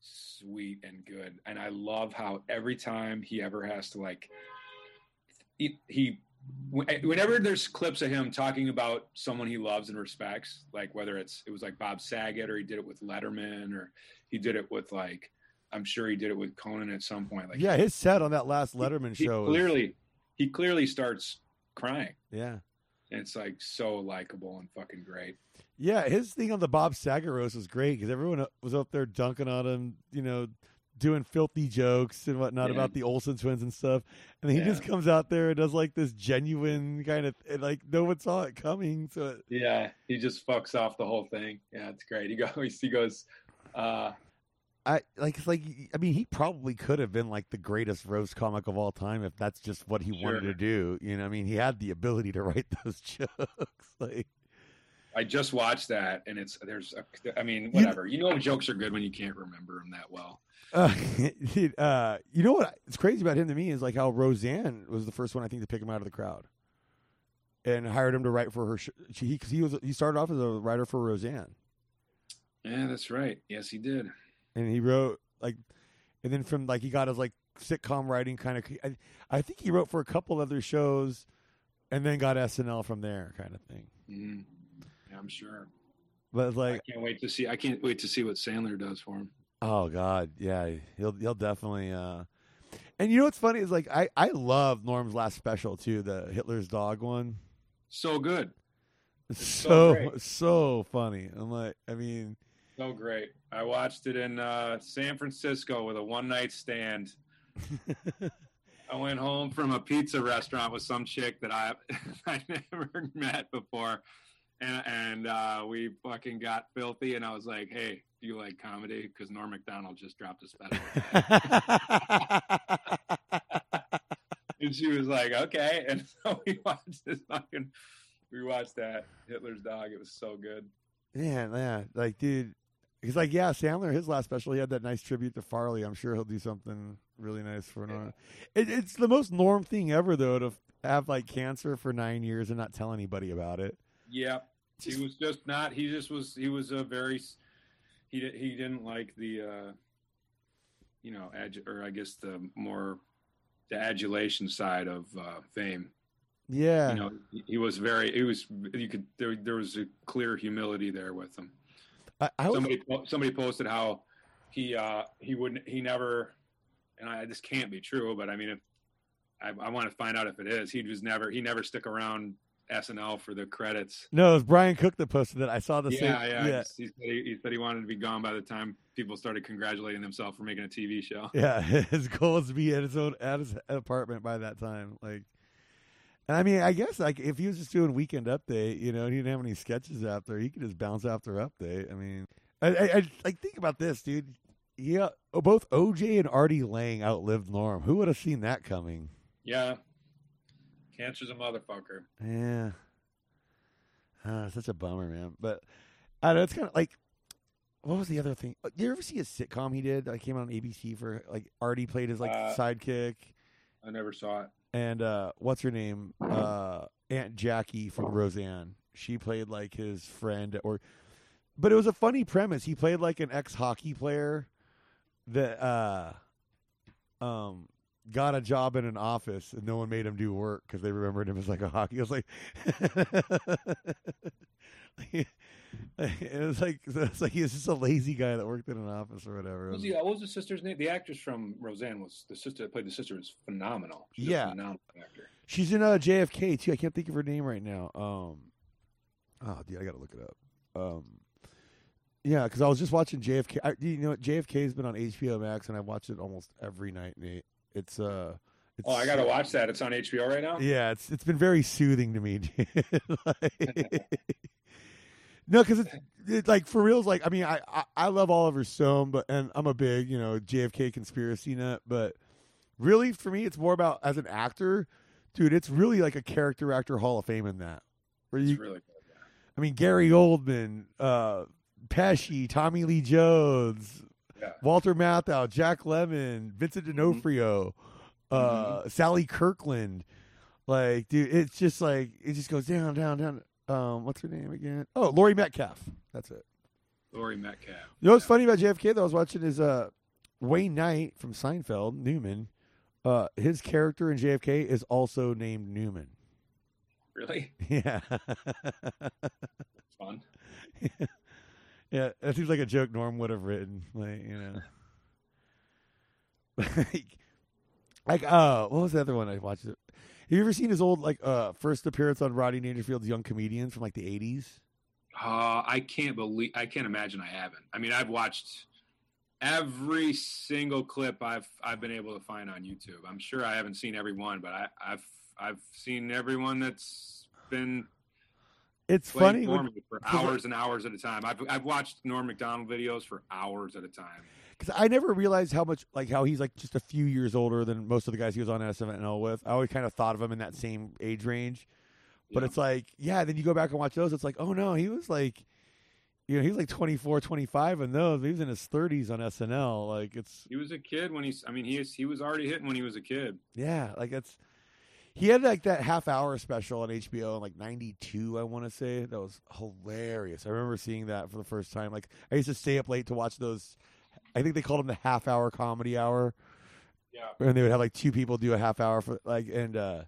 sweet and good and i love how every time he ever has to like he, he whenever there's clips of him talking about someone he loves and respects like whether it's it was like bob saget or he did it with letterman or he did it with like i'm sure he did it with conan at some point like yeah, his set on that last Letterman he show. is- clearly he clearly starts crying yeah. And it's like so likable and fucking great Yeah, his thing on the Bob Saget roast was great because everyone was up there dunking on him, you know, doing filthy jokes and whatnot Yeah. about the Olsen twins and stuff. And then he Yeah. just comes out there and does like this genuine kind of and, like no one saw it coming. So it, Yeah, he just fucks off the whole thing. Yeah, it's great. He goes, [laughs] he goes, uh, I like it's like I mean he probably could have been like the greatest roast comic of all time if that's just what he wanted to do. You know, I mean he had the ability to [laughs] write those [laughs] jokes. like I just watched that, and it's there's, a, I mean, You- whatever. You know, jokes are good when you can't remember them that well. Uh, [laughs] dude, uh, you know what? It's crazy about him to me is like how Roseanne was the first one I think to pick him out of the crowd, and hired him to write for her. Sh- she, he, 'cause he was he started off as a writer for Roseanne, Yeah, that's right. Yes, he did. And he wrote like, and then from like he got his like sitcom writing kind of. I, I think he wrote for a couple other shows, and then got SNL from there, kind of thing. Mm. Yeah, I'm sure. But like, I can't wait to see. I can't wait to see what Sandler does for him. Oh God, yeah, he'll he'll definitely. uh And you know what's funny is like I I love Norm's last special too, the Hitler's dog one. So good, It's so so so funny. I'm like, I mean, so great. I watched it in uh, San Francisco with a one night stand. [laughs] I went home from a pizza restaurant with some chick that I [laughs] I never met before, and and uh, we fucking got filthy. And I was like, "Hey, do you like comedy?" Because Norm Macdonald just dropped a special, [laughs] and she was like, "Okay." And so we watched this fucking, we watched that Hitler's Dog. It was so good. man, yeah, like dude, he's like, yeah, Sandler, his last special, he had that nice tribute to Farley. I'm sure he'll do something really nice for Norm. It, it's the most Norm thing ever though to have like cancer for nine years and not tell anybody about it. Yeah, Just- he was just not. He just was. He was a very. He he didn't like the, uh, you know, adu- or I guess the more, the adulation side of uh, fame. Yeah, You know, he- he was very. He was. You could. There, there was a clear humility there with him. I, I Somebody po- somebody posted how he uh he wouldn't he never, and I this can't be true, but I mean if I, I want to find out if it is. He was never. He never stick around SNL for the credits. no, it was Brian Cook that posted that. I saw the yeah, same. yeah. yeah. He, said he, he said he wanted to be gone by the time people started congratulating themselves for making a TV show. Yeah, [laughs] his goal is to be at his own at his apartment by that time. Like, and I mean, I guess like if he was just doing weekend update, you know, and he didn't have any sketches after, he could just bounce after update. I mean, I, I, I like think about this, dude. Yeah, both OJ and Artie Lange outlived Norm. Who would have seen that coming? Yeah, cancer's a motherfucker. Yeah, ah, such a bummer, man. But I don't know. It's kind of like. What was the other thing? Uh, Did you ever see a sitcom he did that came out on ABC for like Artie played his like Uh, sidekick? I never saw it. And uh what's her name? Uh aunt jackie from roseanne. She played like his friend or but it was a funny premise. He played like an ex-hockey player that uh um got a job in an office and no one made him do work because they remembered him as like a hockey. I was like, [laughs] [laughs] it was like it's like he's just a lazy guy that worked in an office or whatever. What was, the, what was the sister's name? The actress from Roseanne was the sister that played the sister was phenomenal. She's Yeah. a phenomenal actor. She's in uh, JFK too. I can't think of her name right now. Um, oh, dude, I gotta look it up. Um, yeah, because I was just watching JFK. I, you know. JFK has been on HBO Max, and I watch it almost every night. Nate, it's uh, it's, Oh, I gotta watch that. It's on HBO right now. Yeah, it's it's been very soothing to me. [laughs] Like- [laughs] no, because it's, it's like for reals. Like I mean, I, I I love Oliver Stone, but and I'm a big you know JFK conspiracy nut. But really, for me, it's more about as an actor, dude. It's really like a character actor Hall of Fame in that. Where It's you, really good. I mean, Gary Oldman, uh, Pesci, Tommy Lee Jones, Yeah. Walter Matthau, Jack Lemmon, Vincent Mhm. D'Onofrio, uh, Sally Kirkland. Like, dude, it's just like it just goes down, down, down. Um, what's her name again? Oh, Laurie Metcalf. That's it. Laurie Metcalf. You know what's Yeah. funny about JFK that I was watching is uh, Wayne Knight from Seinfeld, Newman. Uh, his character in JFK is also named Newman. Really [laughs] Yeah. fun. [laughs] Yeah, that seems like a joke Norm would have written. Like, you know. [laughs] like, like uh, what was the other one I watched? Have you ever seen his old like uh first appearance on Rodney Dangerfield's Young Comedians from like the eighties? Uh, I can't believe. I can't imagine I haven't. I mean, I've watched every single clip I've I've been able to find on YouTube. I'm sure I haven't seen every one, but I, I've I've seen everyone that's been It's funny for when, for hours and hours at a time. I've I've watched Norm Macdonald videos for hours at a time. Because I never realized how much like how he's like just a few years older than most of the guys he was on SNL with. I always kind of thought of him in that same age range. But Yeah. it's like, yeah, then you go back and watch those, it's like, oh no, he was like you know, he was like 24, 25 in those. He was in his 30s on SNL. Like it's He was a kid when he's. I mean, he is, he was already hitting when he was a kid. Yeah, like it's he had like that half hour special on HBO in like '92, I want to say. That was hilarious. I remember seeing that for the first time. Like I used to stay up late to watch those. I think they called them the half hour comedy hour, Yeah. and they would have like two people do a half hour for like, and uh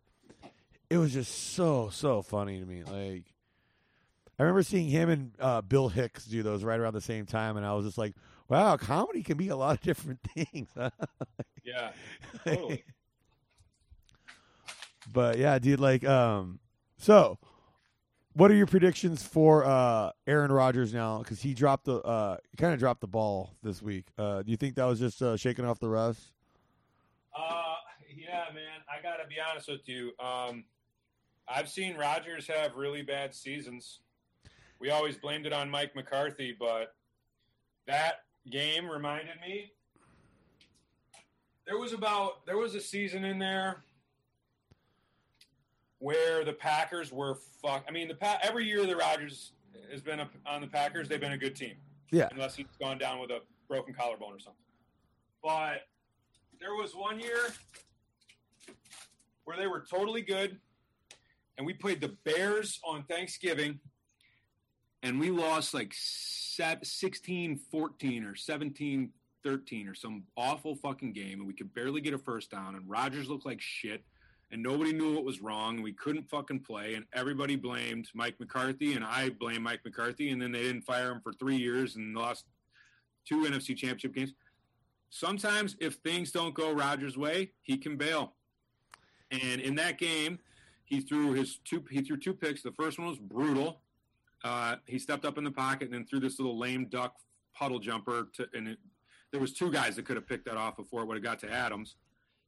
it was just so so funny to me. Like I remember seeing him and uh, Bill Hicks do those right around the same time, and I was just like, wow, comedy can be a lot of different [laughs] things. Huh? [laughs] Yeah. Totally. [laughs] But yeah, dude, like, um, so what are your predictions for uh Aaron Rodgers now? Because he dropped the uh, kind of dropped the ball this week. Uh, do you think that was just uh, shaking off the rust? Uh, yeah, man. I gotta be honest with you. Um, I've seen Rodgers have really bad seasons. We always blamed it on Mike McCarthy, but that game reminded me. There was about there was a season in there where the Packers were fuck. I mean, the pa- every year the Rodgers has been a, on the Packers. They've been a good team. Yeah. unless he's gone down with a broken collarbone or something. But there was one year where they were totally good, and we played the Bears on Thanksgiving, and we lost like 16 14 or 17 13 or some awful fucking game, and we could barely get a first down, and Rodgers looked like shit. And nobody knew what was wrong, we couldn't fucking play, and everybody blamed Mike McCarthy, and I blamed Mike McCarthy, and then they didn't fire him for three years and lost two NFC championship games. Sometimes, if things don't go Rodgers' way, he can bail. And in that game, he threw his two. He threw two picks. The first one was brutal. Uh, he stepped up in the pocket and then threw this little lame duck puddle jumper. To, and it, there was two guys that could have picked that off before it would have got to Adams.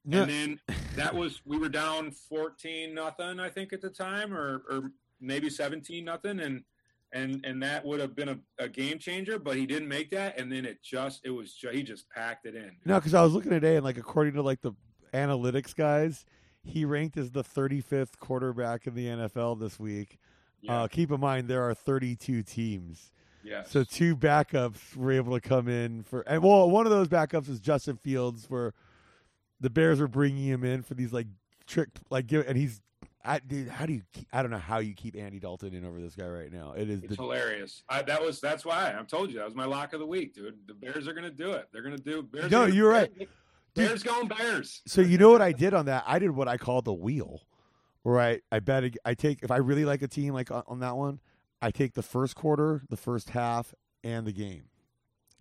Yeah. And then that was we were down fourteen nothing, I think at the time, or or maybe seventeen nothing, and and and that would have been a, a game changer. But he didn't make that, and then it just it was ju- he just packed it in. No, because I was looking today, and like according to like the analytics guys, he ranked as the 35th quarterback in the NFL this week. Yeah. Uh, keep in mind there are 32 teams. yes. So two backups were able to come in for, and well, one of those backups is Justin Fields, where the Bears were bringing him in for these like trick, like, give- and he's, I, dude, how do you? Keep, I don't know how you keep Andy Dalton in over this guy right now. It is It's the, hilarious. I, that was that's why I told you that was my lock of the week, dude. The Bears are going to do it. They're going to do. Bears No, gonna- you're right. Bears, Dude. Bears going Bears. so you know what I did on that? I did what I call the wheel, where I I bet I take if I really like a team like on, on that one, I take the first quarter, the first half, and the game.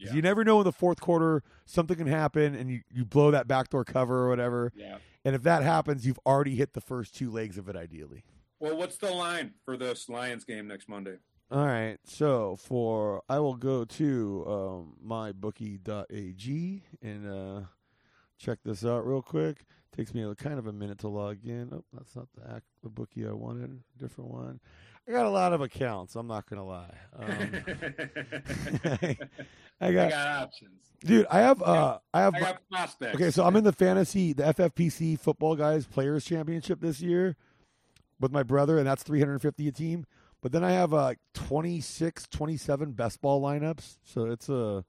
Yeah. You never know in the fourth quarter something can happen and you, you blow that backdoor cover or whatever. Yeah. And if that happens, you've already hit the first two legs of it ideally. Well, what's the line for this Lions game next Monday? All right. So for I will go to um, mybookie.ag and uh, check this out real quick. Takes me a, kind of a minute to log in. Oh, that's not the act, the bookie I wanted. Different one. I got a lot of accounts. I'm not gonna lie. Um, [laughs] [laughs] I I got, got options. dude. I have. Uh, I have. I got prospects. Okay, so I'm in the fantasy, the FFPC Football Guys Players Championship this year with my brother, and that's 350 a team. But then I have uh, 26, 27 best ball lineups. So it's a.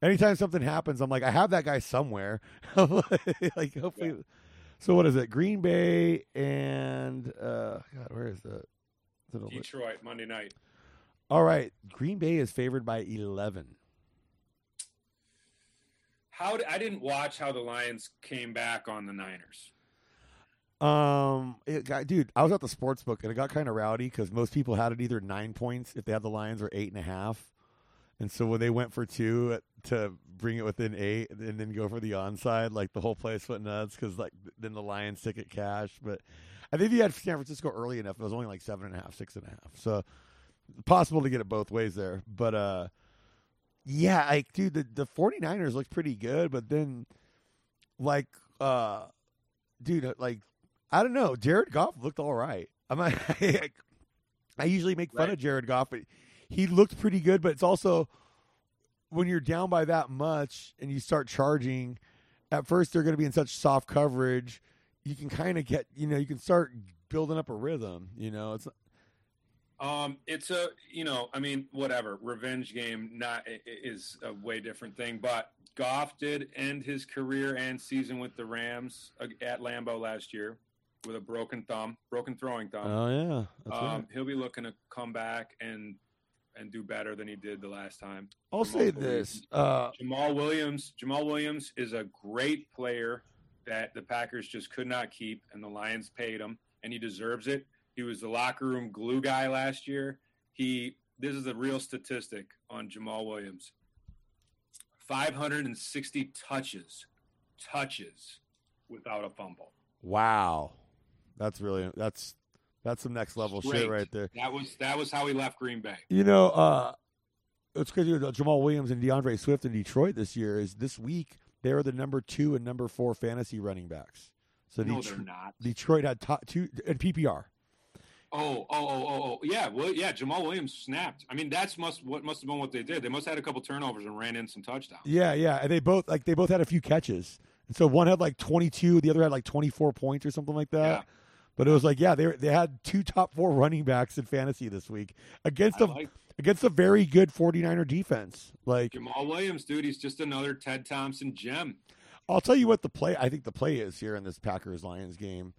anytime something happens, I'm like, I have that guy somewhere. [laughs] like, hopefully. So what is it? Green Bay and uh, God, where is that? Detroit Monday night. All right, Green Bay is favored by 11. How did, I didn't watch how the Lions came back on the Niners. Um, it got, dude, I was at the sports book and it got kind of rowdy because most people had it either nine points if they had the Lions or eight and a half. And so when they went for two to bring it within eight and then go for the onside, like the whole place went nuts because like then the Lions ticket cash. But I think if you had San Francisco early enough, it was only like seven and a half, six and a half. So possible to get it both ways there. But uh, yeah, like dude, the the 49ers looked pretty good, but then like uh, dude, like I don't know. Jared Goff looked all right. I'm not, [laughs] I usually make fun Right. of Jared Goff, but he looked pretty good. But it's also when you're down by that much and you start charging. At first, they're going to be in such soft coverage. You can kind of get, you know, you can start building up a rhythm. You know, it's Um, it's a you know, I mean, whatever. Revenge game not is a way different thing, but Goff did end his career and season with the Rams uh, at Lambeau last year with a broken thumb, broken throwing thumb. oh yeah, that's um, right. He'll be looking to come back and and do better than he did the last time. I'll for say this. Uh, Jamaal Williams. Jamaal Williams is a great player that the Packers just could not keep, and the Lions paid him, and he deserves it. He was the locker room glue guy last year. He. This is a real statistic on Jamaal Williams. 560 touches, touches without a fumble. wow, that's really that's that's some next level shit right there. That was that was how he left Green Bay. You know, uh, it's crazy with Jamaal Williams and DeAndre Swift in Detroit this year. Is this week they are the number two and number four fantasy running backs. So No, Det- they're not. Detroit had top two in PPR. Oh, oh, oh, oh, oh, yeah. Well, yeah. Jamaal Williams snapped. I mean, that's must what must have been what they did. They must have had a couple turnovers and ran in some touchdowns. Yeah, yeah, and they both like they both had a few catches. And so one had like 22, the other had like 24 points or something like that. Yeah. But it was like, yeah, they they had two top four running backs in fantasy this week against I a like against a very good 49er defense. Like Jamaal Williams, dude. He's just another Ted Thompson gem. I'll tell you what the play I think the play is here in this Packers Lions game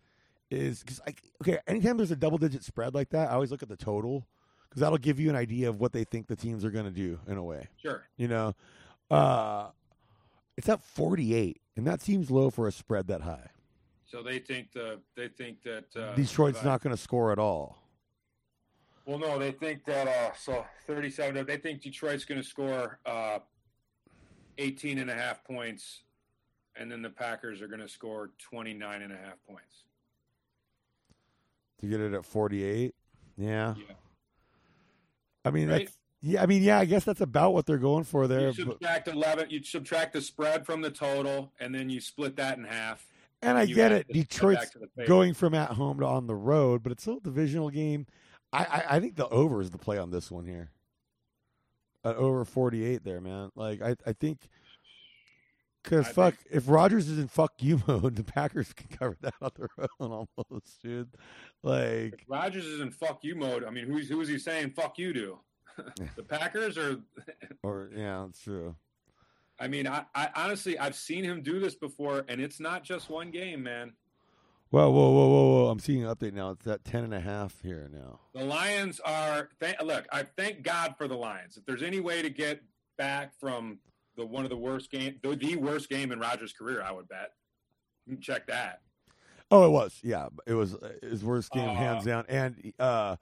is because okay, anytime there's a double digit spread like that, I always look at the total because that'll give you an idea of what they think the teams are going to do in a way. Sure. You know, uh, it's at 48, and that seems low for a spread that high. So they think the they think that uh, Detroit's not going to score at all. Well, no, they think that uh, so 37. They think Detroit's going to score uh, 18 and a half points, and then the Packers are going to score 29 and a half points. to get it at 48. Yeah. Yeah. I mean, Right? that's, yeah, I mean, yeah, I guess that's about what they're going for there. You but- subtract 11. You subtract the spread from the total, and then you split that in half. and I get it. Detroit's back to the favorite. going from at home to on the road, but it's still a divisional game. I, I, I think the over is the play on this one here. At over 48 there, man. Like, I, I think. Because, fuck, if Rodgers is in fuck you [laughs] mode, the Packers can cover that on their [laughs] own almost, dude. Like, If Rodgers is in fuck you mode. I mean, who's who is he saying fuck you to? [laughs] the Packers or or, yeah, that's true. I mean, I, I honestly I've seen him do this before, and it's not just one game, man. Whoa, whoa, whoa, whoa, whoa. I'm seeing an update now. It's at 10 and a half here now. The Lions are thank, look. I thank God for the Lions. If there's any way to get back from the one of the worst game, the, the worst game in Rodgers' career, I would bet. You can check that. Oh, it was. Yeah, it was uh, his worst game, Uh, hands down. And uh,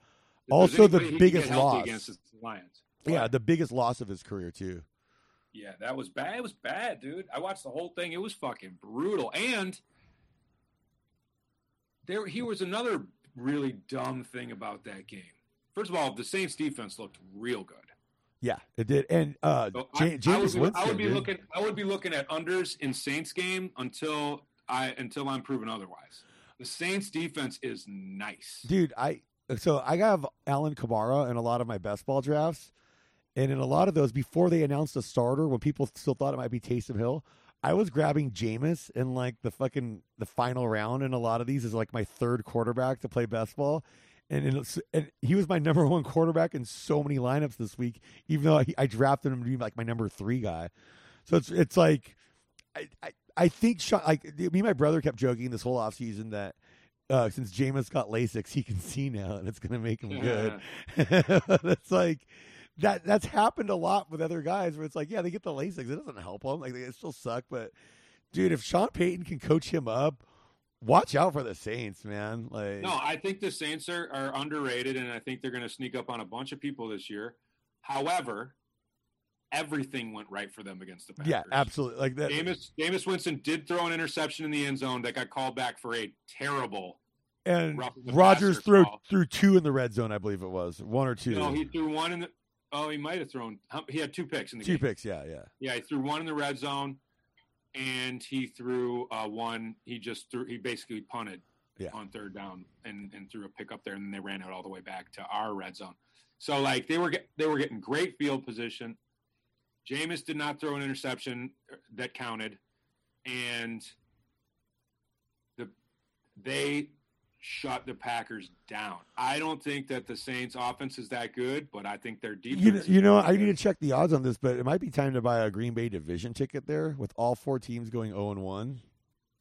Also, the anybody he can biggest loss. against the Lions. Yeah, the biggest loss of his career too. Yeah, that was bad. It was bad, dude. I watched the whole thing. It was fucking brutal. And there, he was another really dumb thing about that game. First of all, the Saints defense looked real good. Yeah, it did. And uh, So Ja- I, I James would be, Winston, I would be dude. looking. I would be looking at unders in Saints game until I until I'm proven otherwise. The Saints defense is nice. dude. I so I have Alvin Kamara in a lot of my best ball drafts, and in a lot of those, before they announced a starter, when people still thought it might be Taysom Hill, I was grabbing Jameis in like the fucking the final round in a lot of these is like my third quarterback to play best ball. And, it's, and he was my number one quarterback in so many lineups this week, even though I, I drafted him to be like my number three guy. So it's it's like I I, I think Sean, like me and my brother kept joking this whole offseason that uh, since Jameis got LASIK, he can see now, and it's going to make him good. [laughs] it's like that. That's happened a lot with other guys where it's like, yeah, they get the LASIK, it doesn't help them. Like they still suck, but dude, if Sean Payton can coach him up, watch out for the Saints, man. Like, No, I think the Saints are, are underrated, and I think they're going to sneak up on a bunch of people this year. However, everything went right for them against the Packers. yeah, absolutely. Like that. Jameis, Jameis Winston did throw an interception in the end zone that got called back for a terrible. and Rodgers threw call. threw two in the red zone, I believe it was one or two. No, he threw one in the. Oh, he might have thrown. He had two picks in the two game. picks. Yeah, yeah. Yeah, he threw one in the red zone, and he threw uh, one. He just threw. He basically punted Yeah. on third down and, and threw a pick up there, and then they ran out all the way back to our red zone. So like they were get, they were getting great field position. Jameis did not throw an interception that counted, and the they shut the Packers down. I don't think that the Saints' offense is that good, but I think their defense. You know, you know, I need to check the odds on this, but it might be time to buy a Green Bay division ticket there with all four teams going zero and one.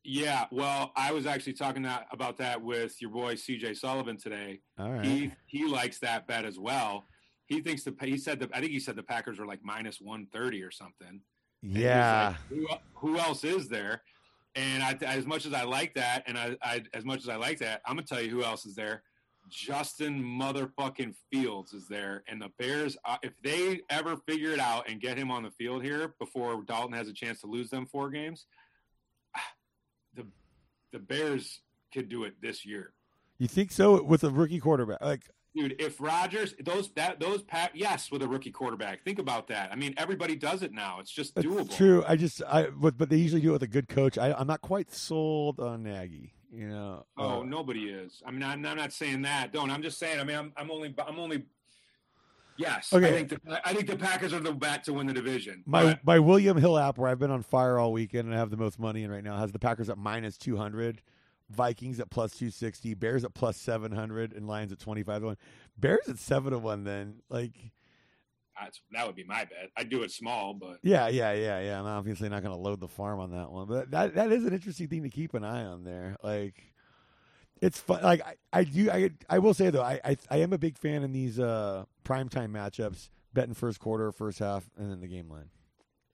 Yeah, well, I was actually talking that, about that with your boy CJ Sullivan today. All right. He he likes that bet as well. He thinks the he said the I think he said the Packers are like minus one thirty or something. And yeah. like, who, who else is there? And I, as much as I like that, and I, I as much as I like that, I'm gonna tell you who else is there. Justin motherfucking Fields is there, and the Bears. Uh, if they ever figure it out and get him on the field here before Dalton has a chance to lose them four games, [sighs] the the Bears could do it this year. You think so with a rookie quarterback? Like, Dude, if Rodgers those that those pat yes with a rookie quarterback. Think about that. I mean, everybody does it now. It's just that's doable. true. I just, I, but, but they usually do it with a good coach. I, I'm not quite sold on Nagy. You know. Oh, Uh, nobody is. I mean, I'm, I'm not saying that. Don't. I'm just saying. I mean, I'm, I'm only. I'm only. Yes. Okay. I think the, I think the Packers are the bat to win the division. My but my William Hill app, where I've been on fire all weekend and I have the most money in right now, has the Packers at minus two hundred, Vikings at plus two sixty, Bears at plus seven hundred, and Lions at twenty five to one. Bears at seven to one. Then like, that's, that would be my bet. I'd do it small, but yeah, yeah, yeah, yeah. I'm obviously not going to load the farm on that one, but that that is an interesting thing to keep an eye on there. Like, it's fun. Like I, I do. I I will say though, I, I I am a big fan in these uh primetime matchups, betting first quarter, first half, and then the game line.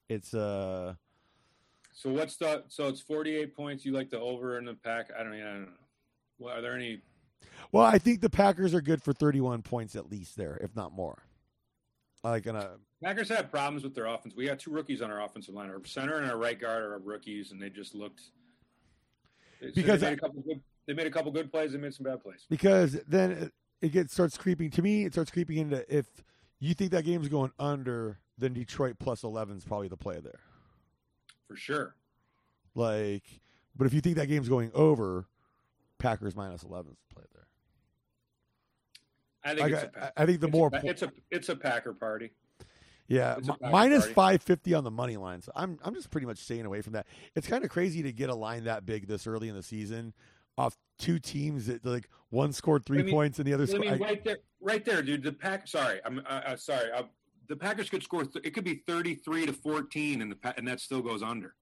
It's uh. So what's the so it's 48 points. You like the over in the pack? I don't. I don't know. Well, are there any? Well, I think the Packers are good for 31 points at least there, if not more. Like in a Packers had problems with their offense. We got two rookies on our offensive line. Our center and our right guard are rookies, and they just looked. so Because they made a couple good. They made a couple good plays. They made some bad plays. because then it, it gets starts creeping to me. It starts creeping into if you think that game's going under, then Detroit plus 11 is probably the play there. For sure. Like, but if you think that game's going over, Packers minus 11 is the play there. I think Like, it's a I, I think the it's more a, it's a it's a Packer party. Yeah, It's a mi- Packer minus five fifty on the money line. So I'm I'm just pretty much staying away from that. It's kind of crazy to get a line that big this early in the season off two teams that like one scored three I mean- points and the other I scored. mean, right there, right there, dude. The pack. Sorry, I'm uh, sorry. Uh, the Packers could score. Th- it could be 33 to 14, and the and that still goes under.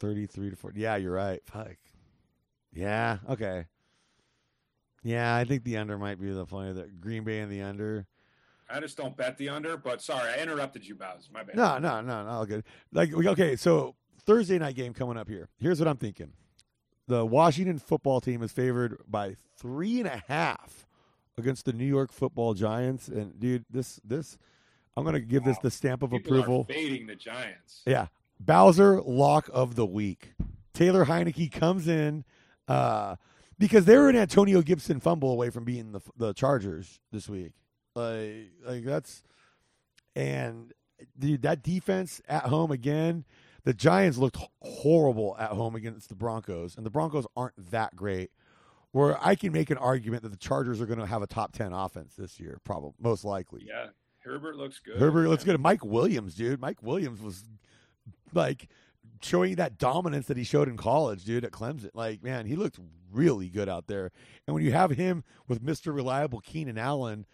Thirty three to forty. Yeah, you're right. Fuck. Yeah. Okay. Yeah, I think the under might be the play. The Green Bay and the under. I just don't bet the under. But sorry, I interrupted you, Bows. My bad. No, no, no, no. All good. Like okay, so Thursday night game coming up here. Here's what I'm thinking: the Washington football team is favored by three and a half against the New York Football Giants, and dude, this this I'm gonna give this the stamp of People approval. Fading the Giants. Yeah, Bowser lock of the week. Taylor Heinicke comes in uh, because they were an Antonio Gibson fumble away from beating the the Chargers this week. Like like that's and dude, that defense at home again. The Giants looked horrible at home against the Broncos, and the Broncos aren't that great. Where I can make an argument that the Chargers are going to have a top ten offense this year, probably most likely. Yeah, Herbert looks good. Herbert looks man. good. Mike Williams, dude. Mike Williams was like showing that dominance that he showed in college, dude, at Clemson. Like, man, he looked really good out there. And when you have him with Mr. Reliable Keenan Allen,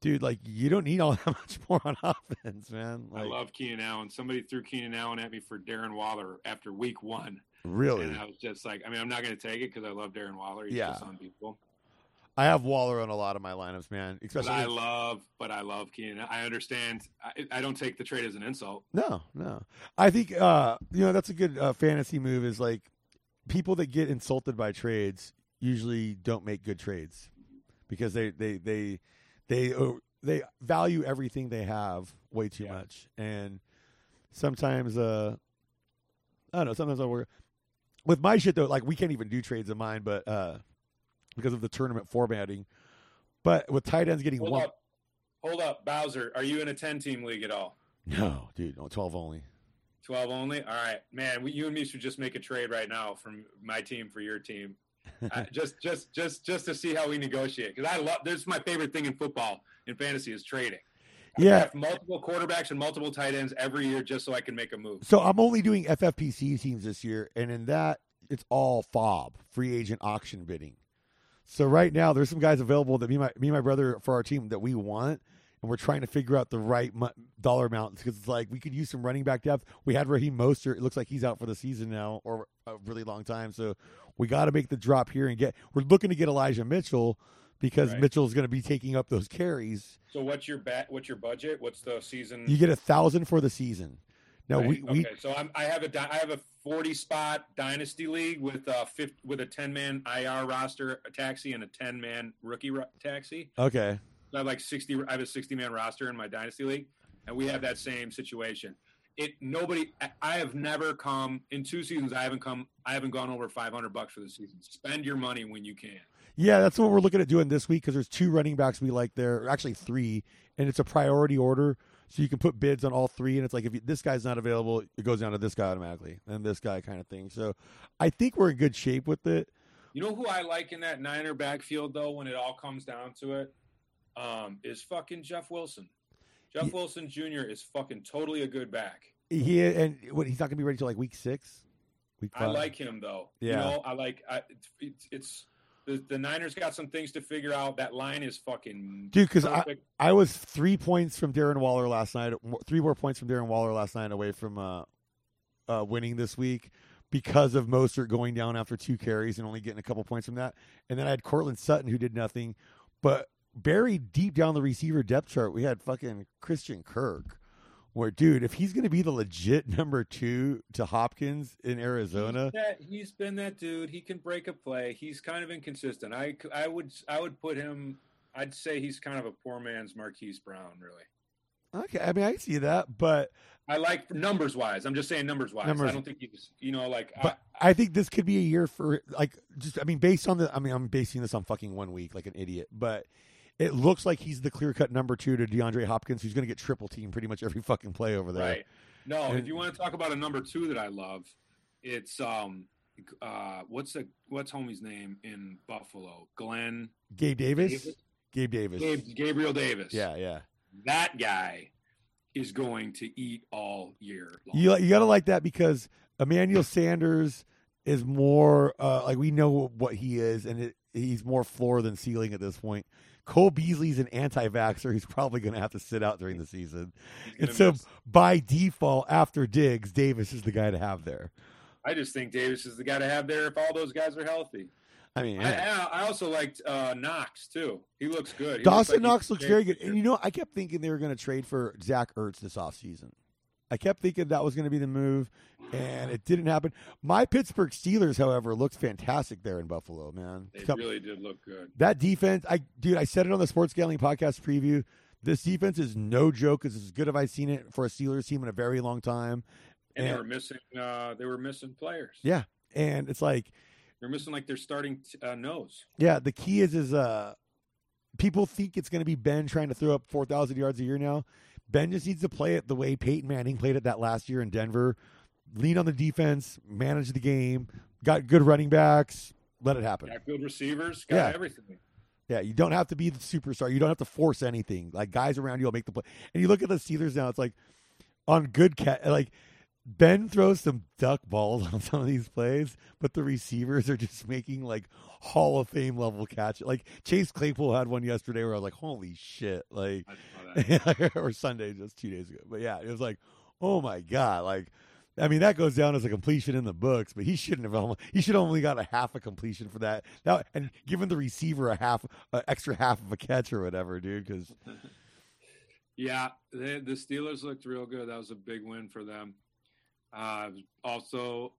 dude, like you don't need all [laughs] that much more on offense, man. I love Keenan Allen. Somebody threw Keenan Allen at me for Darren Waller after week one. really. And I was just like, I mean, I'm not going to take it because I love Darren Waller. He's Yeah. just on people. I have Waller on a lot of my lineups, man. But Especially I love, but I love Keenan. I understand. I, I don't take the trade as an insult. No, no. I think uh, you know that's a good uh, fantasy move. Is like people that get insulted by trades usually don't make good trades because they they they they uh, they value everything they have way too Yeah. much, and sometimes uh, I don't know. Sometimes I work with my shit though. Like we can't even do trades of mine, but uh, because of the tournament formatting. But with tight ends getting Hold one, up, hold up, Bowser. Are you in a 10 team league at all? no, dude, no, twelve only. 12 only. All right, man. We, you and me should just make a trade right now from my team for your team. Uh, just, just, just, just to see how we negotiate. Because I love. This is my favorite thing in football in fantasy is trading. I Yeah. multiple quarterbacks and multiple tight ends every year just so I can make a move. So I'm only doing FFPC teams this year, and in that it's all FAAB, free agent auction bidding. So right now there's some guys available that me and my me and my brother for our team that we want, and we're trying to figure out the right mu- dollar amount because it's like we could use some running back depth. We had Raheem Mostert; it looks like he's out for the season now or a really long time. So we got to make the drop here and get. We're looking to get Elijah Mitchell because Right. Mitchell's going to be taking up those carries. So what's your bat? What's your budget? What's the season? You get a thousand for the season. Now Right, we, we okay, so I'm, I have a di- I have a 40 spot dynasty league with uh, a 50, with a 10 man IR roster taxi and a 10 man rookie ro- taxi. okay. So I have like 60. I have a 60 man roster in my dynasty league, and we have that same situation. It nobody. I- have never come in two seasons. I haven't come. I haven't gone over 500 bucks for the season. Spend your money when you can. Yeah, that's what we're looking at doing this week because there's two running backs we like there, or actually three, and it's a priority order, so you can put bids on all three. And it's like if you, this guy's not available, it goes down to this guy automatically, and this guy kind of thing. So I think we're in good shape with it. You know who I like in that Niner backfield though, when it all comes down to it, um, is fucking Jeff Wilson. Jeff Yeah. Wilson Jr. is fucking totally a good back. He and what he's not gonna be ready till like week six, week I like him though. Yeah. You know, I like. I, it's, it's the, the Niners got some things to figure out. That line is fucking dude. Because I- I was three points from Darren Waller last night. Three more points from Darren Waller last night away from uh, uh, winning this week because of Mostert going down after two carries and only getting a couple points from that. And then I had Courtland Sutton who did nothing, but buried deep down the receiver depth chart, we had fucking Christian Kirk. Where, dude, if he's going to be the legit [laughs] number two to Hopkins in Arizona, He's, that, he's been that dude. He can break a play. He's kind of inconsistent. I, I would I would put him. I'd say he's kind of a poor man's Marquise Brown. Really. okay, I mean, I see that, but I like numbers wise. I'm just saying numbers wise. Numbers. I don't think he's you know like But I think this could be a year for like just I mean based on the I mean I'm basing this on fucking one week like an idiot, but it looks like he's the clear cut number two to DeAndre Hopkins, who's going to get triple team pretty much every fucking play over there. right. No, And- if you want to talk about a number two that I love, it's um uh what's the what's homie's name in Buffalo? Glenn Gabe Davis, Davis? Gabe Davis, Gabe, Gabriel Davis. yeah, yeah. that guy is going to eat all year long. You you got to like that because Emmanuel [laughs] Sanders is more uh, like we know what he is, and it, he's more floor than ceiling at this point. Cole Beasley's an anti-vaxxer. He's probably going to have to sit out during the season. And so miss. by default, after Diggs, Davis is the guy to have there. I just think Davis is the guy to have there if all those guys are healthy. I mean, I, yeah. I, I also liked uh, Knox too. He looks good. He Dawson looks like Knox looks very good. And you know, I kept thinking they were going to trade for Zach Ertz this offseason. I kept thinking that was going to be the move, and it didn't happen. My Pittsburgh Steelers, however, looked fantastic there in Buffalo. Man, They really did look good. that defense, I dude, I said it on the Sports Gambling Podcast preview. This defense is no joke. It's as good as I've seen it for a Steelers team in a very long time. And they were missing. Uh, they were missing players. Yeah, and it's like They're missing like their starting t- uh, nose. Yeah, the key is is uh people think it's going to be Ben trying to throw up 4,000 yards a year now. Ben just needs to play it the way Peyton Manning played it that last year in Denver. Lean on the defense, manage the game, got good running backs, let it happen. Got good receivers. Got Yeah. everything. Yeah, you don't have to be the superstar. You don't have to force anything. Like guys around you will make the play. And you look at the Steelers now, it's like on good cat like Ben throws some duck balls [laughs] on some of these plays, but the receivers are just making like Hall of Fame level catch. Like Chase Claypool had one yesterday where I was like, "Holy shit!" Like, I saw that. [laughs] or Sunday just two days ago. But yeah, it was like, "Oh my god!" Like, I mean, that goes down as a completion in the books, but he shouldn't have. Only, he should have only got a half a completion for that. Now, and given the receiver a half, uh, extra half of a catch or whatever, dude. Because [laughs] Yeah, they, the Steelers looked real good. That was a big win for them. Uh, also,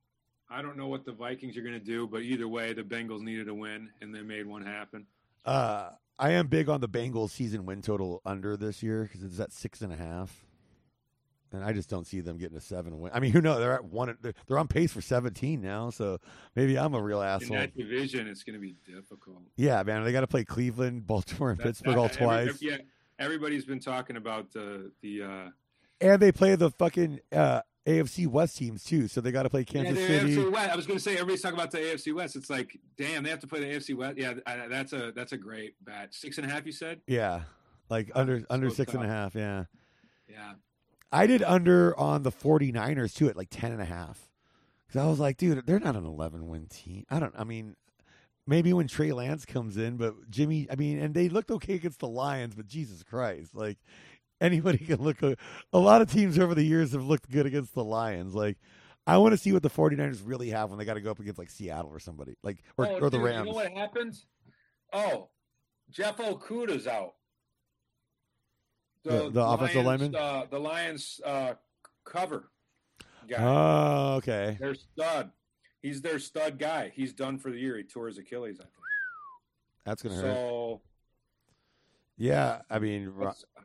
I don't know what the Vikings are going to do, but either way, the Bengals needed a win, and they made one happen. uh, I am big on the Bengals season win total under this year because it's at six and a half. And I just don't see them getting a seven win. I mean, who knows? They're at one. They're, they're on pace for seventeen now, so maybe I'm a real In asshole. that division, it's going to be difficult. Yeah, man, they got to play Cleveland, [laughs] Baltimore, and That- Pittsburgh that- all every- twice, yeah, everybody's been talking about the the. Uh, and they play the fucking uh, AFC West teams too. So they got to play Kansas yeah, City. AFC West. I was going to say everybody's talking about the AFC West. It's like, damn, they have to play the AFC West. Yeah, I, that's a that's a great bet. Six and a half, you said? Yeah, like under under it's six and a half. Yeah, Yeah. I did under on the 49ers too at like ten and a half. Because I was like, dude, they're not an eleven win team. I don't. I mean, maybe when Trey Lance comes in, but Jimmy. I mean, and they looked okay against the Lions, but Jesus Christ, like anybody [laughs] can look. A, a lot of teams over the years have looked good against the Lions. Like. I want to see what the 49ers really have when they got to go up against like Seattle or somebody like or, oh, or the Rams. You know what happens? Oh, Jeff Okudah's out. The- the offensive Lions, lineman? uh, the Lions uh, cover guy. Oh, okay. Their stud. He's their stud guy. He's done for the year. He tore his Achilles, I think. That's gonna hurt. So, Yeah, I mean,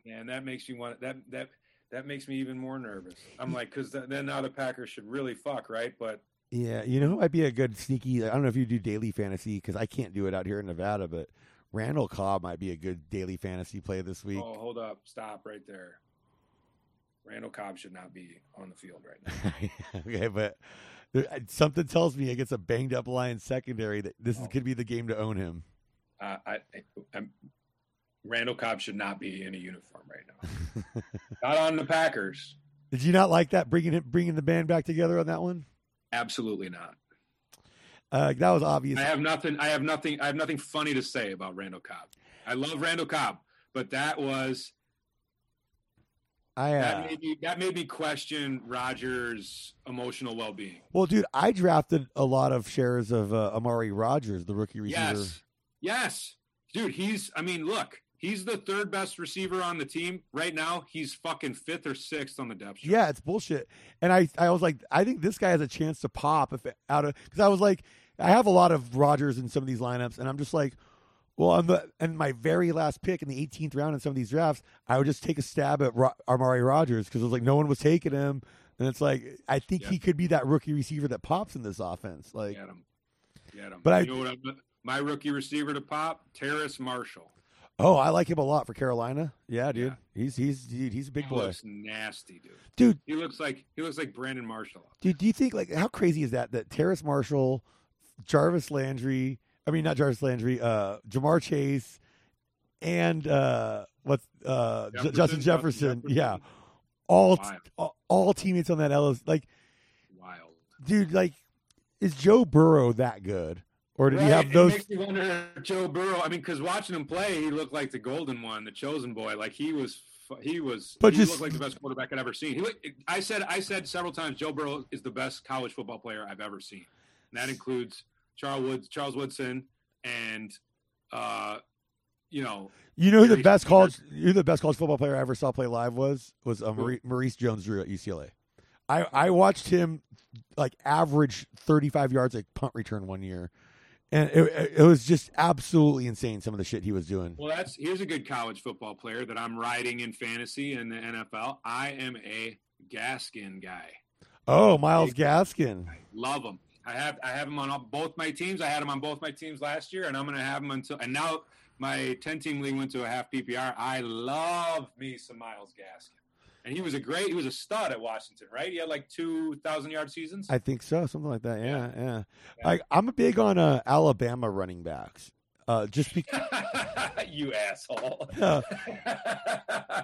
man, that makes me want that that that makes me even more nervous. I'm like, because then now the Packers should really fuck, right? But yeah, you know who might be a good sneaky. I don't know if you do daily fantasy because I can't do it out here in Nevada, but Randall Cobb might be a good daily fantasy play this week. oh, hold up, stop right there. Randall Cobb should not be on the field right now. [laughs] okay, but there, something tells me against a banged up Lions secondary that this is Oh. could be the game to own him. Uh, I, I, I'm, Randall Cobb should not be in a uniform right now. [laughs] not on the Packers. Did you not like that bringing it, bringing the band back together on that one? Absolutely not. Uh, that was obvious. I have nothing. I have nothing. I have nothing funny to say about Randall Cobb. I love Randall Cobb, but that was I that uh, made me that made me question Rodgers' emotional well being. well, dude, I drafted a lot of shares of uh, Amari Rodgers, the rookie receiver. Yes, yes, dude. He's. I mean, look. He's the third best receiver on the team right now. He's fucking fifth or sixth on the depth chart. Yeah, it's bullshit. And I, I was like, I think this guy has a chance to pop if out of because I was like, I have a lot of Rodgers in some of these lineups, and I'm just like, well, on the and my very last pick in the 18th round in some of these drafts, I would just take a stab at Ro- Amari Rodgers because it was like no one was taking him, and it's like I think Yeah. he could be that rookie receiver that pops in this offense. Like, Get him. Get him. But I- know what I'm, my rookie receiver to pop, Terrace Marshall. Oh, I like him a lot for Carolina. Yeah, dude, Yeah. he's he's dude, he's a big He boy, looks nasty, dude. dude. He looks like he looks like Brandon Marshall. Dude, do you think like how crazy is that that Terrace Marshall, Jarvis Landry, I mean not Jarvis Landry, uh Ja'Marr Chase and uh what's uh J- Justin Jefferson, yeah, all, all all teammates on that LS like Wild. dude like is Joe Burrow that good or did he Right, have it those makes me wonder Joe Burrow. I mean, because watching him play, he looked like the golden one, the chosen boy. Like he was, he was. But he just- looked like the best quarterback I'd ever seen. He, looked- I said, I said several times, Joe Burrow is the best college football player I've ever seen. And that includes Charles Woods, Charles Woodson, and uh, you know, you know who the best college you know who the best college football player I ever saw play live was was uh, Maurice, Maurice Jones Drew at UCLA I I watched him like average 35 yards like punt return one year, and it, it was just absolutely insane. Some of the shit he was doing. Well, that's here's a good college football player that I'm riding in fantasy in the NFL. I am a Gaskin guy. Oh, Myles Gaskin. Love him. I have I have him on all, both my teams. I had him on both my teams last year, and I'm going to have him until. And now my 10 team league went to a half PPR. I love me some Myles Gaskin. And he was a great, he was a stud at Washington, right? He had like 2,000 yard seasons. I think so, something like that. Yeah, yeah. yeah. I, I'm a big on uh, Alabama running backs. Uh, just because [laughs] you asshole.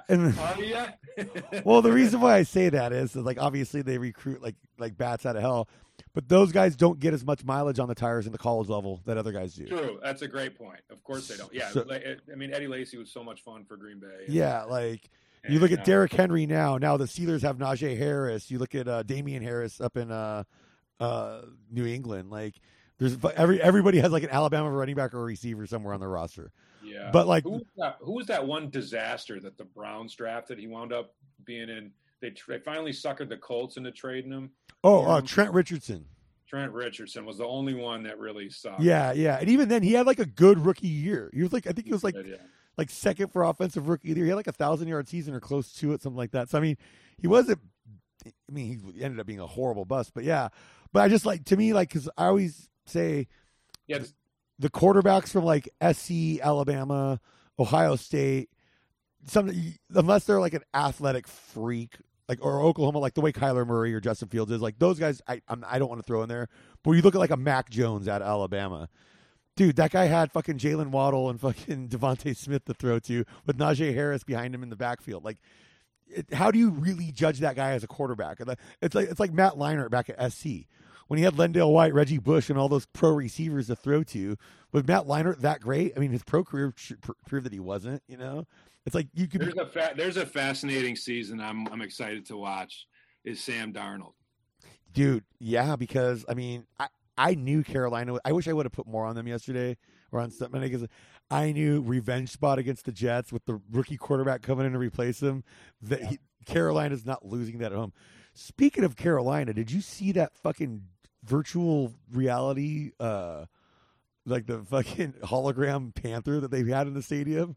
And, [laughs] Are you? [laughs] well, the reason why I say that is, is like obviously they recruit like like bats out of hell, but those guys don't get as much mileage on the tires in the college level that other guys do. True, that's a great point. Of course they don't. Yeah, So- I mean Eddie Lacy was so much fun for Green Bay. Yeah, like you look at uh, Derrick Henry now. Now the Steelers have Najee Harris. You look at uh, Damien Harris up in uh, uh, New England. Like there's every everybody has like an Alabama running back or receiver somewhere on their roster. Yeah, But like who was that? That one disaster that the Browns drafted? He wound up being in. They, they finally suckered the Colts into trading him. oh, uh, Trent Richardson. Trent Richardson was the only one that really sucked. Yeah, yeah, and even then he had like a good rookie year. He was like I think he was like yeah. Like second for offensive rookie of the year. He had like a thousand yard season or close to it, something like that. So I mean, he wasn't. I mean, he ended up being a horrible bust, but yeah. But I just like to me like because I always say yeah. this- the quarterbacks from like SC, Alabama, Ohio State, some unless they're like an athletic freak, like or Oklahoma, like the way Kyler Murray or Justin Fields is, like those guys, I I'm, I don't want to throw in there. But when you look at like a Mac Jones out of Alabama, dude, that guy had fucking Jaylen Waddle and fucking [laughs] DeVonta Smith to throw to with Najee Harris behind him in the backfield, like. It, how do you really judge that guy as a quarterback? Uh, it's like it's like Matt Leinart back at SC when he had LenDale White, Reggie Bush, and all those pro receivers to throw to, was Matt Leinart that great? I mean, his pro career should pr- prove that he wasn't. You know, it's like you could. There's Be, a fa- there's a fascinating season. I'm I'm excited to watch. Is Sam Darnold? dude, yeah, because I mean, I I knew Carolina. I wish I would have put more on them yesterday or on something because I knew revenge spot against the Jets with the rookie quarterback coming in to replace him. That Yeah. he, Carolina's not losing that at home. Speaking of Carolina, did you see that fucking virtual reality, uh, like the fucking hologram panther that they had in the stadium?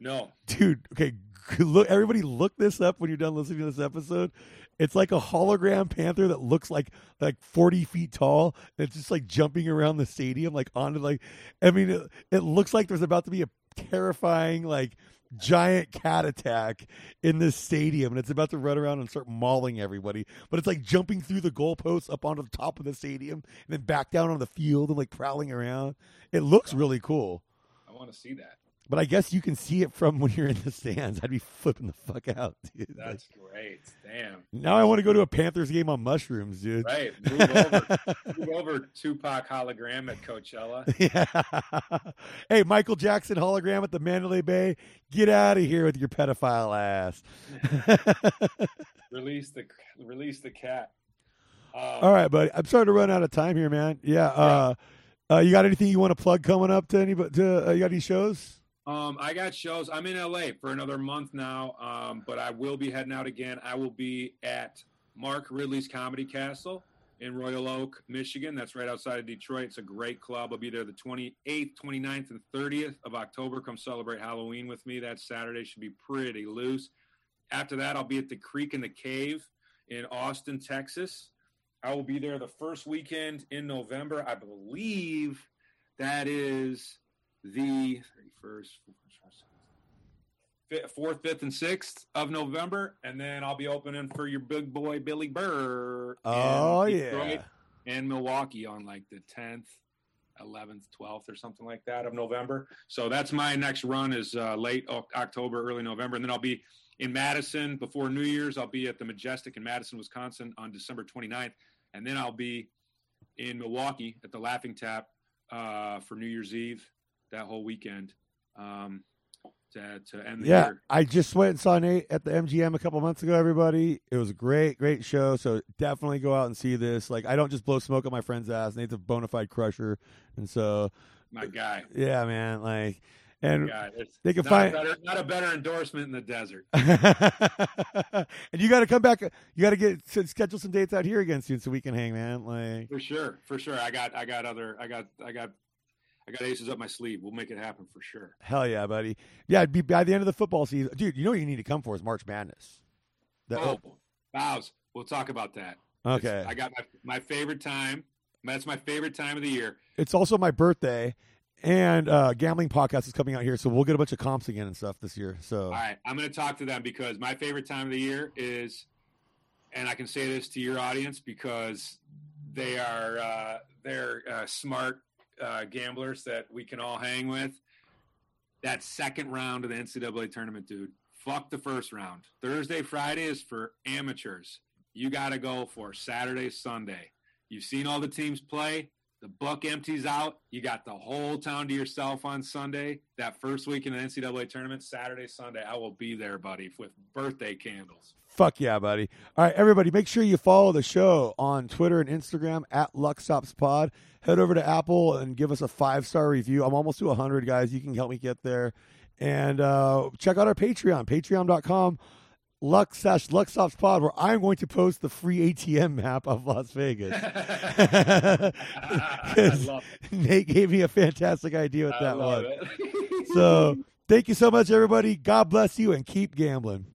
No. dude okay look everybody look this up when you're done listening to this episode it's like a hologram panther that looks like like 40 feet tall and it's just like jumping around the stadium like onto like i mean it, it looks like there's about to be a terrifying like giant cat attack in this stadium and it's about to run around and start mauling everybody but it's like jumping through the goalposts up onto the top of the stadium and then back down on the field and like prowling around it looks really cool I want to see that. But I guess you can see it from [laughs] when you're in the stands. I'd be flipping the fuck out, dude. Like, That's great. Damn. now I want to go to a Panthers game on mushrooms, dude. Right. Move over. [laughs] Move over Tupac hologram at Coachella. [laughs] yeah. hey, Michael Jackson hologram at the Mandalay Bay. Get out of here with your pedophile ass. Release the release the cat. Um, All right, buddy. I'm starting to run out of time here, man. Yeah. Uh, uh, you got anything you want to plug coming up to anybody? To uh, you got any shows? Um, I got shows. I'm in LA for another month now, um, but I will be heading out again. I will be at Mark Ridley's Comedy Castle in Royal Oak, Michigan. That's right outside of Detroit. It's a great club. I'll be there the 28th, 29th, and 30th of October. Come celebrate Halloween with me. That Saturday should be pretty loose. After that, I'll be at the Creek and the Cave in Austin, Texas. I will be there the first weekend in November. I believe that is the 31st, 4th, 5th, and 6th of November. And then I'll be opening for your big boy, Billy Burr. Oh yeah. And Milwaukee on like the 10th, 11th, 12th, or something like that of November. So that's my next run is uh, late October, early November. And then I'll be in Madison before New Year's. I'll be at the Majestic in Madison, Wisconsin on December 29th. And then I'll be in Milwaukee at the Laughing Tap uh, for New Year's Eve that whole weekend um, to, to end the Yeah, year. I just went and saw Nate at the MGM a couple months ago. Everybody, it was a great, great show. So definitely go out and see this. Like, I don't just blow smoke on my friend's ass. Nate's a bona fide crusher, and so My guy. yeah, man. Like, and they can not find- a better, not a better endorsement in the desert. [laughs] and you got to come back. You got to get schedule some dates out here again soon so we can hang, man. Like, For sure, for sure. I got, I got other, I got, I got, I got aces up my sleeve. We'll make it happen for sure. hell yeah, buddy. Yeah, it'd be by the end of the football season, dude. You know what you need to come for is March Madness. The- Oh, vows. We'll talk about that. okay. It's- I got my my favorite time. That's my favorite time of the year. It's also my birthday, and uh, gambling podcast is coming out here, so we'll get a bunch of comps again and stuff this year. So All right, I'm going to talk to them because my favorite time of the year is, and I can say this to your audience because they are uh, they're uh, smart uh, gamblers that we can all hang with. That second round of the NCAA tournament, dude. Fuck the first round. Thursday, Friday is for amateurs. You got to go for Saturday, Sunday. You've seen all the teams play. The book empties out. You got the whole town to yourself on Sunday. That first week in the NCAA tournament, Saturday, Sunday, I will be there, buddy, with birthday candles. Fuck yeah, buddy. All right, everybody, make sure you follow the show on Twitter and Instagram at LuckStopsPod. Head over to Apple and give us a five star review. I'm almost to 100, guys. You can help me get there. And uh, check out our Patreon, patreon.com, Luck slash LuckStopsPod, where I'm going to post the free ATM map of Las Vegas. [laughs] [laughs] I love it. Nate gave me a fantastic idea with I that one. So thank you so much, everybody. God bless you and keep gambling.